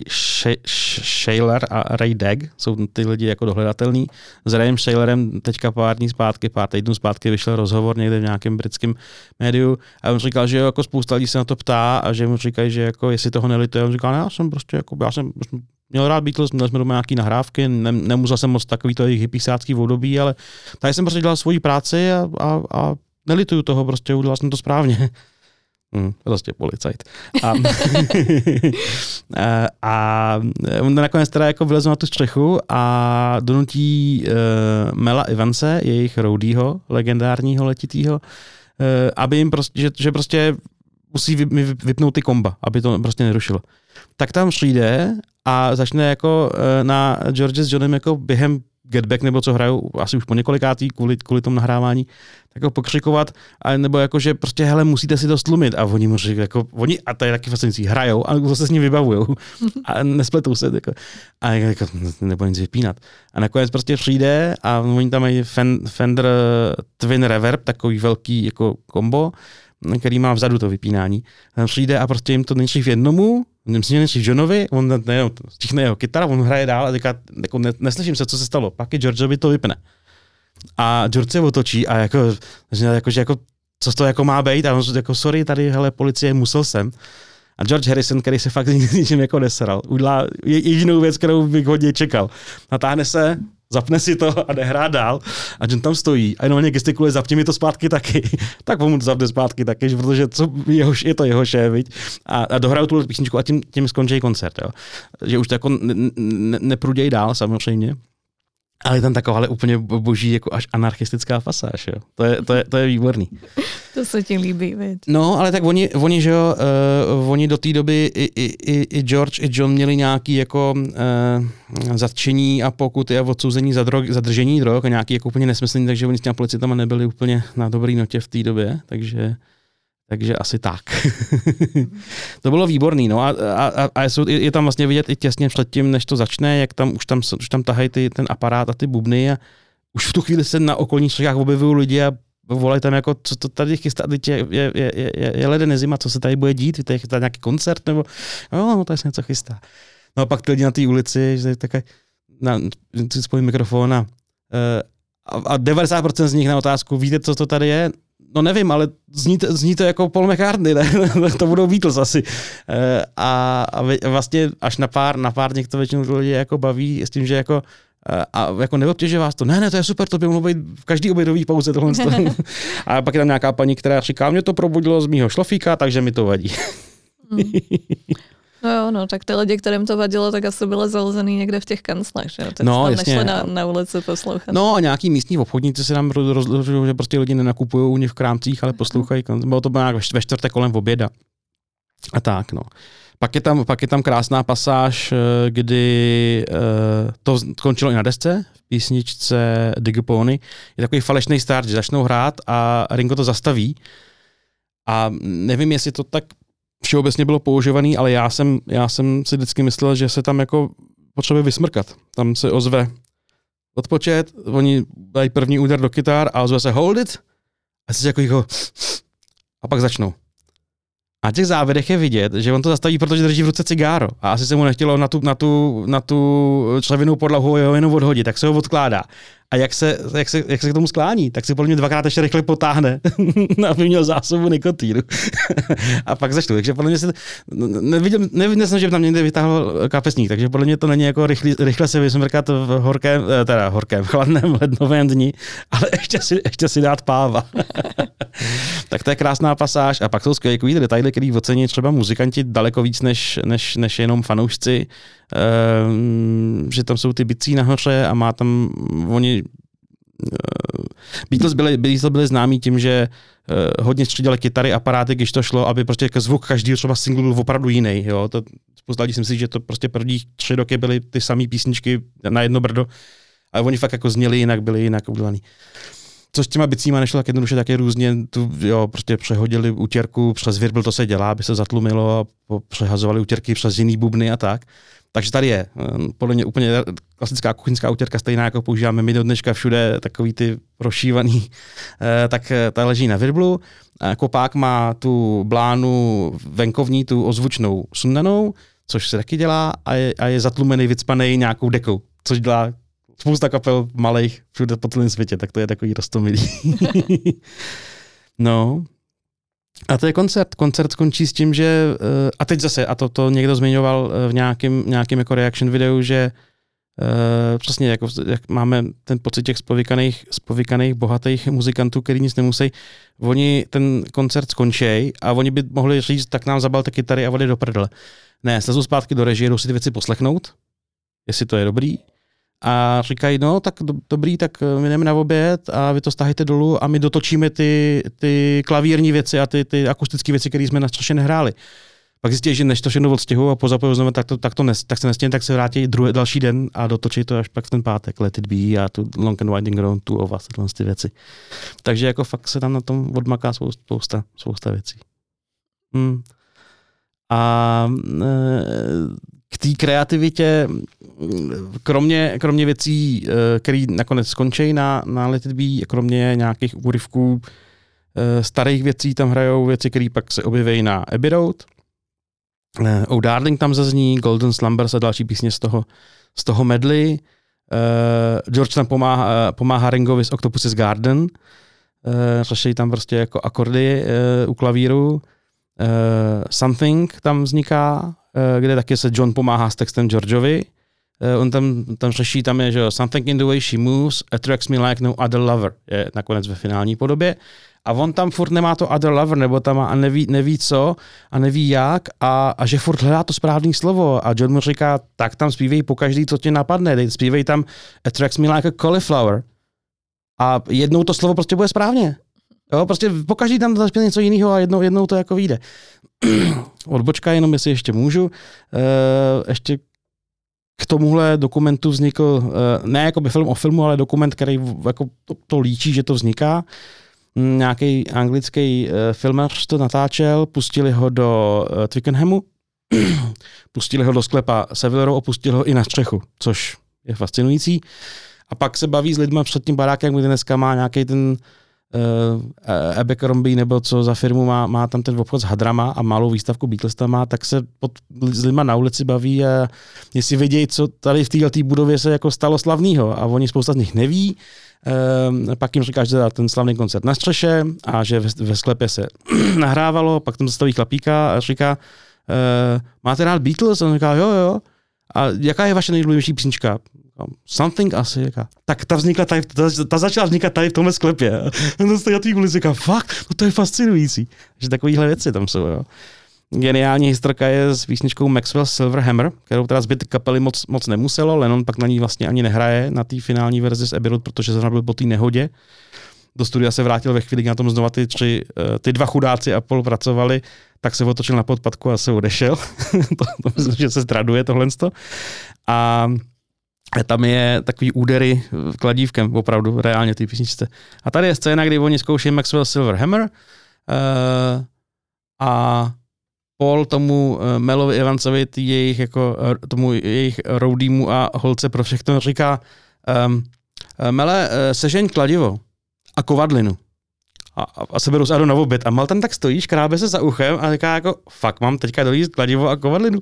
Shaler a Ray Dag, jsou ty lidi jako dohledatelný. S Rayem Shalerem teďka pár dní zpátky, pár týdnů zpátky vyšel rozhovor někde v nějakém britském médiu a on říkal, že jako spousta lidí se na to ptá a že mu říkají, že jako jestli toho nelituje. On říkal, ne, já jsem prostě jako, já jsem měl rád Beatles, měli jsme doma nějaký nahrávky, ne, nemusel jsem moc takový to jejich hypisácký období, ale tady jsem prostě dělal svoji práci a, a, a nelituju toho, prostě udělal jsem to správně. Hmm, prostě policajt. A, a, a on nakonec teda jako vylezl na tu střechu a donutí uh, Mela Ivanse, jejich roudího, legendárního letitýho, uh, aby jim prostě, že, že prostě musí vy, vypnout ty komba, aby to prostě nerušilo. Tak tam přijde a začne jako uh, na George s Johnem jako během Get Back nebo co hrajou, asi už po několikátý kvůli, kvůli tomu nahrávání, tak jako pokřikovat, a nebo jako, že prostě, hele, musíte si to stlumit. A oni mu říkají, jako, oni, a to je taky fascinující, hrajou, a zase s ním vybavujou. A nespletou se. Jako, a jako, nebo nic vypínat. A nakonec prostě přijde a oni tam mají Fender Twin Reverb, takový velký jako kombo, který má vzadu to vypínání. Přijde a prostě jim to není v jednomu, myslím, že v Johnovi, on ne, stichne jeho kytara, on hraje dál a říká, jako ne, neslyším se, co se stalo. Pak je Georgeovi to vypne. A George se otočí a jako, jako, že jako co to jako má být a on jako sorry, tady hele, policie, musel jsem. A George Harrison, který se fakt ničím jako nesral, udělá jedinou věc, kterou bych hodně čekal. Natáhne se, zapne si to a jde hrát dál a John tam stojí a jenom gestikuluje, zapni mi to zpátky taky, tak mu to zapne zpátky taky, protože co, jeho, je to jeho šéf, viď? A, a dohrajou tu písničku a tím, tím skončí koncert, jo. Že už to jako ne, ne, neprudějí dál samozřejmě, ale je tam taková ale úplně boží, jako až anarchistická pasáž, jo. To je, to je, to je výborný. To se ti líbí, viď? No, ale tak oni, oni že jo, uh, oni do té doby i, i, i, George, i John měli nějaký jako uh, zatčení a pokuty a odsouzení za, drog, za držení drog a nějaký jako úplně nesmyslný, takže oni s těmi policitama nebyli úplně na dobrý notě v té době, takže takže asi tak. to bylo výborný, no a, a, a je, je, tam vlastně vidět i těsně předtím, než to začne, jak tam už tam, už tam tahají ty, ten aparát a ty bubny a už v tu chvíli se na okolních střechách objevují lidi a volají tam jako, co to tady chystá, je, je, je, je, je leden zima, co se tady bude dít, víte, chystá nějaký koncert, nebo no, no tady se něco chystá. No a pak ty lidi na té ulici, že také na, si spojí mikrofon a, eh, a, a 90% z nich na otázku, víte, co to tady je? No nevím, ale zní to, zní to jako Paul McCartney, ne? to budou Beatles asi. Eh, a, a vlastně až na pár, na pár někdo většinou lidí jako baví s tím, že jako eh, a jako neobtěže vás to, ne, ne, to je super, to by mohlo být v každý obědový pauze tohle. a pak je tam nějaká paní, která říká, mě to probudilo z mýho šlofíka, takže mi to vadí. Hmm. No jo, no, tak ty lidi, kterým to vadilo, tak asi byly zalezený někde v těch kanclech, že jo? No, jasně. nešli na, na ulici poslouchat. No a nějaký místní obchodníci se nám rozložují, že prostě lidi nenakupují u nich v krámcích, ale poslouchají. Bylo to nějak ve čtvrtek kolem oběda. A tak, no. Pak je tam, pak je tam krásná pasáž, eh, kdy uh, to skončilo i na desce, v písničce Digipony. Je takový falešný start, že začnou hrát a Ringo to zastaví. A nevím, jestli to tak všeobecně bylo používaný, ale já jsem, já jsem si vždycky myslel, že se tam jako potřebuje vysmrkat. Tam se ozve odpočet, oni dají první úder do kytar a ozve se hold it a si jako, jako a pak začnou. A těch závěrech je vidět, že on to zastaví, protože drží v ruce cigáro. A asi se mu nechtělo na tu, na tu, na tu podlahu ho jenom odhodit, tak se ho odkládá. A jak se, jak, se, jak se k tomu sklání, tak si podle mě dvakrát ještě rychle potáhne, aby měl zásobu nikotínu. a pak začnu. Takže podle mě se, neviděl, neviděl jsem, že by tam někde vytáhl kapesník, takže podle mě to není jako rychle, rychle se vysmrkat v horkém, eh, teda horkém, chladném lednovém dní, ale ještě si, ještě si dát páva. tak to je krásná pasáž. A pak jsou skvělé detaily, který ocení třeba muzikanti daleko víc než, než, než jenom fanoušci. Ehm, že tam jsou ty bicí nahoře a má tam, oni uh, Beatles byli, Beatles byli známí tím, že uh, hodně střídali kytary, aparáty, když to šlo, aby prostě zvuk každý třeba single byl opravdu jiný. Jo? To, spousta lidí si myslí, že to prostě první tři roky byly ty samé písničky na jedno brdo, ale oni fakt jako zněli jinak, byli jinak udělaný. Co s těma bicíma nešlo tak jednoduše, tak je různě tu, jo, prostě přehodili utěrku přes virbl, to se dělá, aby se zatlumilo a přehazovali utěrky přes jiný bubny a tak. Takže tady je ehm, podle mě úplně klasická kuchyňská utěrka, stejná jako používáme my do dneška všude, takový ty prošívaný, eh, tak eh, ta leží na virblu. Kopák má tu blánu venkovní, tu ozvučnou sundanou, což se taky dělá a je, a je zatlumený, vycpaný nějakou dekou, což dělá spousta kapel malých všude po celém světě, tak to je takový rostomilý. no, a to je koncert. Koncert skončí s tím, že, eh, a teď zase, a to, to někdo zmiňoval eh, v nějakém, nějakým jako reaction videu, že Uh, přesně, jako, jak máme ten pocit těch spovykaných, spovykaných, bohatých muzikantů, který nic nemusí. Oni ten koncert skončí a oni by mohli říct, tak nám zabalte kytary a vody do prdele. Ne, slezu zpátky do režie, jdou si ty věci poslechnout, jestli to je dobrý, a říkají, no tak do, dobrý, tak eh, my jdeme na oběd a vy to stahejte dolů a my dotočíme ty, ty klavírní věci a ty, ty akustické věci, které jsme na střeše nehráli. Pak zjistí, že než to všechno odstěhují a pozapojí tak, to, tak, to nes, tak se nestění, tak se vrátí druhý, další den a dotočí to až pak v ten pátek, Let it be a tu Long and Winding Road, tu o vás, ty věci. Takže jako fakt se tam na tom odmaká spousta, spousta věcí. Hmm. A e, k té kreativitě, kromě, kromě věcí, e, které nakonec skončí na, na Let It kromě nějakých úryvků e, starých věcí, tam hrajou věci, které pak se objeví na Abbey Road. Oh Darling tam zazní, Golden Slumbers a další písně z toho, z toho medley. George tam pomáhá, pomáhá Ringovi z Octopus's Garden. Řeší tam prostě jako akordy u klavíru. Something tam vzniká, kde taky se John pomáhá s textem Georgeovi. Uh, on tam, tam řeší, tam je, že Something in the way she moves attracts me like no other lover, je nakonec ve finální podobě. A on tam furt nemá to other lover, nebo tam má a neví, neví co a neví jak a, a že furt hledá to správné slovo. A John mu říká, tak tam zpívej po každý, co tě napadne, dej, zpívej tam attracts me like a cauliflower. A jednou to slovo prostě bude správně. Jo, prostě pokaždý tam zaspěl něco jiného a jednou, jednou to jako vyjde. Odbočka jenom, jestli ještě můžu. E, ještě k tomuhle dokumentu vznikl, e, ne jako by film o filmu, ale dokument, který jako to, to líčí, že to vzniká. Nějaký anglický e, filmař to natáčel, pustili ho do Twickenhamu, pustili ho do sklepa Seville Row a pustili ho i na střechu, což je fascinující. A pak se baví s lidmi před tím barákem, kde dneska má nějaký ten uh, Abercrombie nebo co za firmu má, má tam ten obchod s hadrama a malou výstavku Beatles tam má, tak se pod, s lidma na ulici baví a jestli vědějí, co tady v této budově se jako stalo slavného a oni spousta z nich neví, Uh, pak jim říká, že ten slavný koncert na střeše a že ve, ve sklepě se nahrávalo, pak tam zastaví chlapíka a říká, uh, máte rád Beatles? A on říká, jo, jo. A jaká je vaše nejdůležitější písnička? Something asi, jaká. Tak ta vznikla tady, ta, ta začala vznikat tady v tomhle sklepě. A to na té ulici, říká, fakt, no to je fascinující. Že takovýhle věci tam jsou, jo. Geniální historka je s písničkou Maxwell Silver Hammer, kterou teda zbyt kapely moc, moc nemuselo, Lennon pak na ní vlastně ani nehraje na té finální verzi z Abbey Road, protože zrovna byl po té nehodě. Do studia se vrátil ve chvíli, kdy na tom znova ty, tři, eh, ty dva chudáci a pol pracovali, tak se otočil na podpadku a se odešel. to, to myslím, že se zdraduje tohle. A tam je takový údery kladívkem, opravdu, reálně ty písničce. A tady je scéna, kdy oni zkoušejí Maxwell Silver Hammer uh, a Paul tomu uh, Melovi Evansovi, jejich, jako, tomu jejich roudýmu a holce pro všechno říká um, Mele, sežeň kladivo a kovadlinu a, a seberu se na oběd. A Malten tak stojí, škrábe se za uchem a říká jako, fakt mám teďka dolíst kladivo a kovadlinu.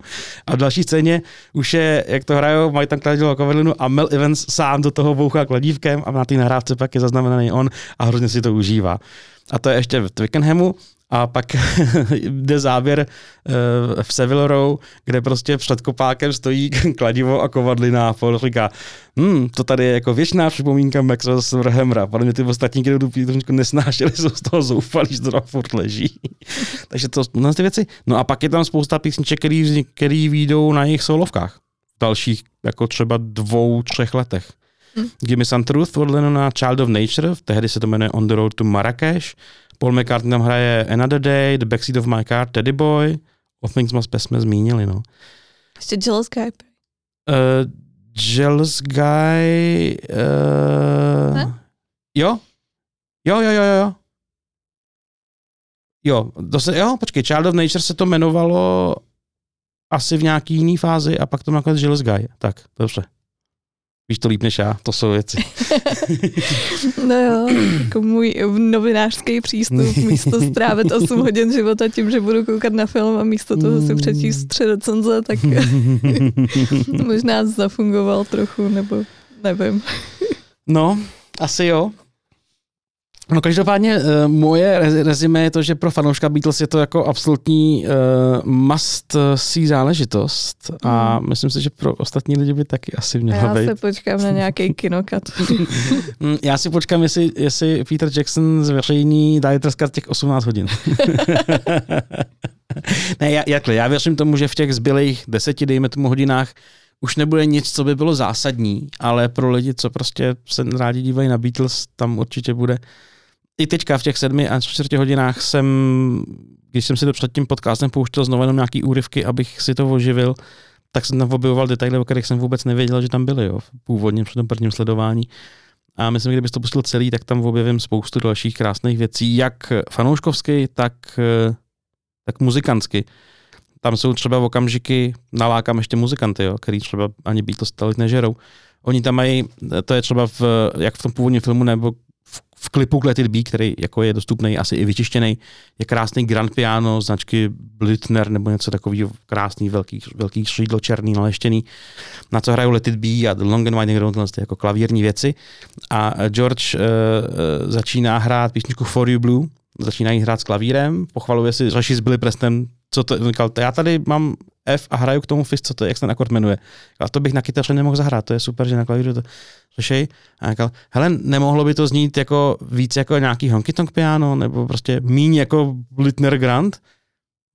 A v další scéně už je, jak to hrajou, mají tam kladivo a kovadlinu a Mel Evans sám do toho bouchá kladívkem a na té nahrávce pak je zaznamenaný on a hrozně si to užívá. A to je ještě v Twickenhamu a pak jde záběr uh, v Seville Row, kde prostě před kopákem stojí kladivo a kovadlina a Paul říká, hm, to tady je jako věčná připomínka Maxwell Silverhamra. Podle mě ty ostatní, kdo tu nesnášeli, jsou z toho zoufalí, že to furt leží. Takže to jsou ty věci. No a pak je tam spousta písniček, který, který výjdou na jejich solovkách. V dalších jako třeba dvou, třech letech. Hmm. Give Me Some Truth od Lennona Child of Nature, tehdy se to jmenuje On the Road to Marrakesh. Paul McCartney tam hraje Another Day, The Backseat of My Car, Teddy Boy, O Things Must Pass jsme zmínili, no. Ještě Jealous Guy. Uh, Jealous Guy... Uh, jo? Jo, jo, jo, jo. Jo, to se, jo, počkej, Child of Nature se to jmenovalo asi v nějaký jiný fázi a pak to nakonec Jealous Guy. Tak, dobře. Víš to líp než já, to jsou věci. no jo, jako můj novinářský přístup, místo strávit 8 hodin života tím, že budu koukat na film a místo toho si přečíst tři recenze, tak možná zafungoval trochu, nebo nevím. no, asi jo. No každopádně uh, moje rezime je to, že pro fanouška Beatles je to jako absolutní uh, must see záležitost a mm. myslím si, že pro ostatní lidi by taky asi měla Já být. Já se počkám na nějaký kinokat. Mm, já si počkám, jestli, jestli Peter Jackson zveřejní Director's Cut těch 18 hodin. ne, já, jakhle, já věřím tomu, že v těch zbylých deseti, dejme tomu hodinách, už nebude nic, co by bylo zásadní, ale pro lidi, co prostě se rádi dívají na Beatles, tam určitě bude i teďka v těch sedmi a čtvrtě hodinách jsem, když jsem si to před tím podcastem pouštěl znovu jenom nějaký úryvky, abych si to oživil, tak jsem tam objevoval detaily, o kterých jsem vůbec nevěděl, že tam byly, jo, původně při tom prvním sledování. A myslím, že kdybys to pustil celý, tak tam objevím spoustu dalších krásných věcí, jak fanouškovsky, tak, eh, tak muzikantsky. Tam jsou třeba okamžiky, nalákám ještě muzikanty, jo, který třeba ani Beatles tolik nežerou. Oni tam mají, to je třeba v, jak v tom původním filmu, nebo v, klipu Let It Be, který jako je dostupný, asi i vyčištěný, je krásný grand piano značky Blitner nebo něco takového, krásný velký, velký šídlo černý, naleštěný, na co hrajou Let It Be a The Long and Winding Road, jako klavírní věci. A George uh, začíná hrát písničku For You Blue, začíná jí hrát s klavírem, pochvaluje si, řeší s Billy Preston, co to, říkal, já tady mám F a hraju k tomu fist, co to, jak se ten akord jmenuje. A to bych na kytaře nemohl zahrát, to je super, že na klavíru to řešej. A říkal, hele, nemohlo by to znít jako víc jako nějaký honky tonk piano, nebo prostě míň jako Litner Grand?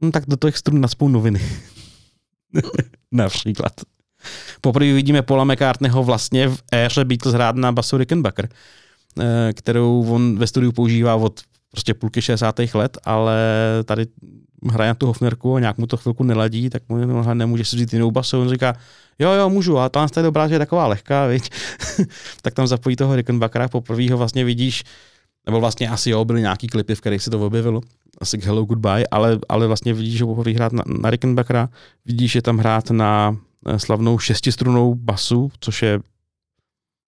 No tak do těch strun naspou noviny. Například. Poprvé vidíme Paula McCartneyho vlastně v éře Beatles hrát na basu Rickenbacker, eh, kterou on ve studiu používá od prostě půlky 60. let, ale tady hraje na tu Hofnerku a nějak mu to chvilku neladí, tak mu no, nemůže si vzít jinou basu. On říká, jo, jo, můžu, a tam je dobrá, že je taková lehká, viď? tak tam zapojí toho Rickenbackera, poprvé ho vlastně vidíš, nebo vlastně asi jo, byly nějaký klipy, v kterých se to objevilo, asi k Hello Goodbye, ale, ale vlastně vidíš ho poprvé hrát na, na Rickenbackera, vidíš je tam hrát na eh, slavnou šestistrunou basu, což je,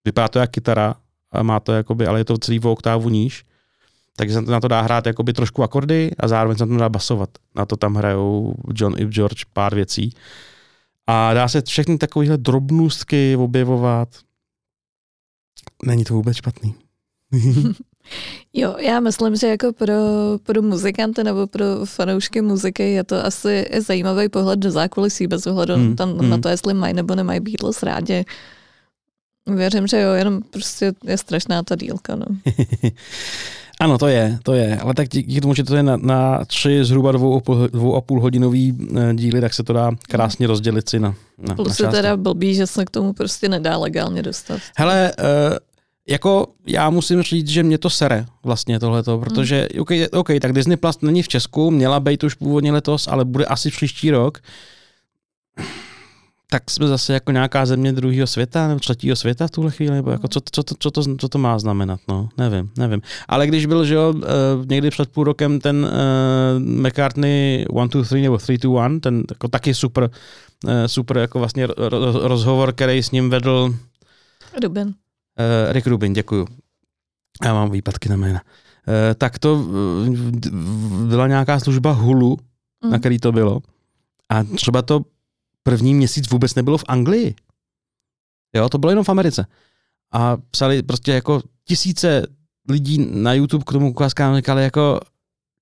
vypadá to jak kytara, a má to jakoby, ale je to celý o oktávu níž takže se na to dá hrát jakoby trošku akordy a zároveň se na to dá basovat. Na to tam hrajou John i George pár věcí. A dá se všechny takovéhle drobnůstky objevovat. Není to vůbec špatný. Jo, já myslím, že jako pro, pro muzikanty nebo pro fanoušky muziky je to asi zajímavý pohled do zákulisí bez ohledu hmm, tam, hmm. na to, jestli mají nebo nemají Beatles rádi. Věřím, že jo, jenom prostě je strašná ta dílka. No. Ano, to je, to je. Ale tak díky tomu, že to je na, na tři zhruba dvou dvou a půl hodinový eh, díly, tak se to dá krásně rozdělit si na, na Plus je teda blbý, že se k tomu prostě nedá legálně dostat. Hele, uh, jako já musím říct, že mě to sere vlastně tohleto, protože mm. OK, OK, tak Disney Plus není v Česku, měla být už původně letos, ale bude asi příští rok tak jsme zase jako nějaká země druhého světa nebo třetího světa v tuhle chvíli, nebo jako co, co, co, co, to, co to má znamenat, no, nevím, nevím. Ale když byl, že jo, eh, někdy před půl rokem ten uh, McCartney 1, 2, 3 nebo 3, 2, 1, ten jako taky super, uh, super jako vlastně rozhovor, který s ním vedl Rubin. Uh, Rick Rubin, děkuju. Já mám výpadky na jména. Uh, tak to byla nějaká služba Hulu, mm. na který to bylo. A třeba to první měsíc vůbec nebylo v Anglii. Jo, to bylo jenom v Americe. A psali prostě jako tisíce lidí na YouTube k tomu ukázkám říkali jako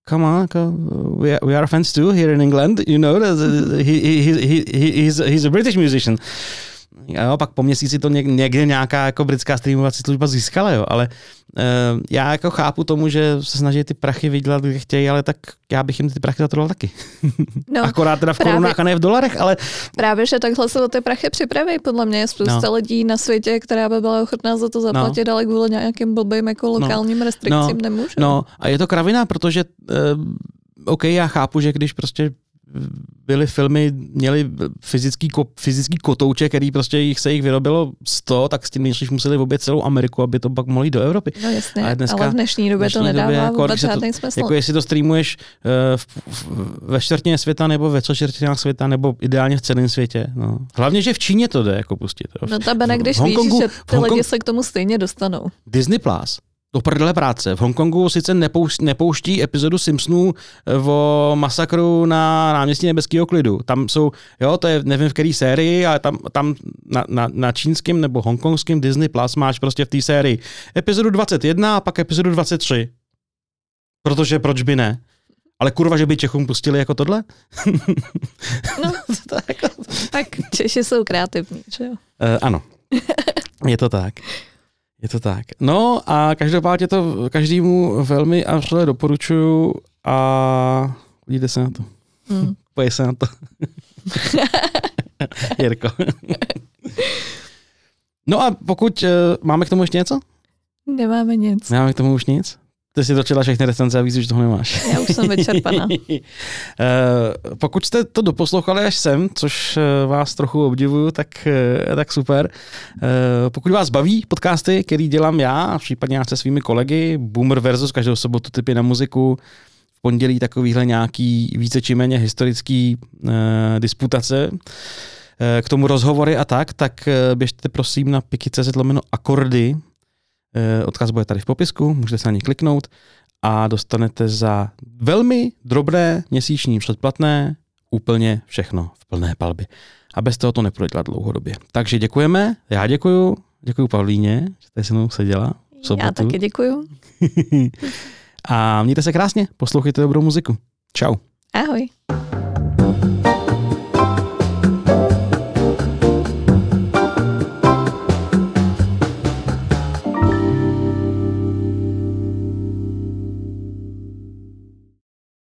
come on, jako, we, are, we are fans too here in England, you know, he, he, he, he, he's, he's a British musician. Jo, pak po měsíci to někde nějaká jako britská streamovací služba získala, jo, ale uh, já jako chápu tomu, že se snaží ty prachy vydělat, kde chtějí, ale tak já bych jim ty prachy zatrval taky. No, Akorát teda v právě, korunách a ne v dolarech, ale... Právě, že takhle se o ty prachy připraví, podle mě je spousta no. lidí na světě, která by byla ochotná za to zaplatit, no. ale kvůli nějakým blbým jako no. lokálním no. restrikcím no. nemůže. No a je to kravina, protože uh, OK, já chápu, že když prostě byly filmy, měly fyzický, fyzický kotouče, který prostě jich se jich vyrobilo 100, tak s tím nejspíš museli obět celou Ameriku, aby to pak mohli jít do Evropy. No jasně, ale, dneska, ale v dnešní době dnešní to nedává době, jako, vůbec žádný smysl. Jako jestli to streamuješ uh, v, v, ve čtvrtině světa nebo ve čtvrtinách světa nebo ideálně v celém světě. No. Hlavně, že v Číně to jde jako pustit. No ta bene, když víš, že ty lidi se k tomu stejně dostanou. Disney Plus do prdele práce. V Hongkongu sice nepouští, nepouští epizodu Simpsonů eh, o masakru na náměstí nebeského klidu. Tam jsou, jo, to je nevím v které sérii, ale tam, tam na, na, na čínském nebo hongkongském Disney Plus máš prostě v té sérii epizodu 21 a pak epizodu 23. Protože proč by ne? Ale kurva, že by Čechům pustili jako tohle? no, tak, tak Češi jsou kreativní, že jo? Uh, ano, je to tak. Je to tak. No a každopádně to každému velmi a vřele doporučuju a podívejte se na to. Mm. Pojď se na to. Jirko. no a pokud uh, máme k tomu ještě něco? Nemáme nic. Nemáme k tomu už nic? Ty si točila všechny recenze a víš, že toho nemáš. Já už jsem vyčerpaná. Eh, Pokud jste to doposlouchali až sem, což eh, vás trochu obdivuju, tak, eh, tak super. Pokud vás baví podcasty, který dělám já, případně já se svými kolegy, Boomer versus každou sobotu typy na muziku, v pondělí takovýhle nějaký více či méně historický disputace, k tomu rozhovory a tak, tak běžte prosím na piki.cz lomeno akordy, Odkaz bude tady v popisku, můžete se na ní kliknout a dostanete za velmi drobné měsíční předplatné úplně všechno v plné palbě. A bez toho to nepůjde dělat dlouhodobě. Takže děkujeme, já děkuju, děkuju Pavlíně, že tady se mnou seděla v sobotu. Já taky děkuju. a mějte se krásně, poslouchejte dobrou muziku. Čau. Ahoj.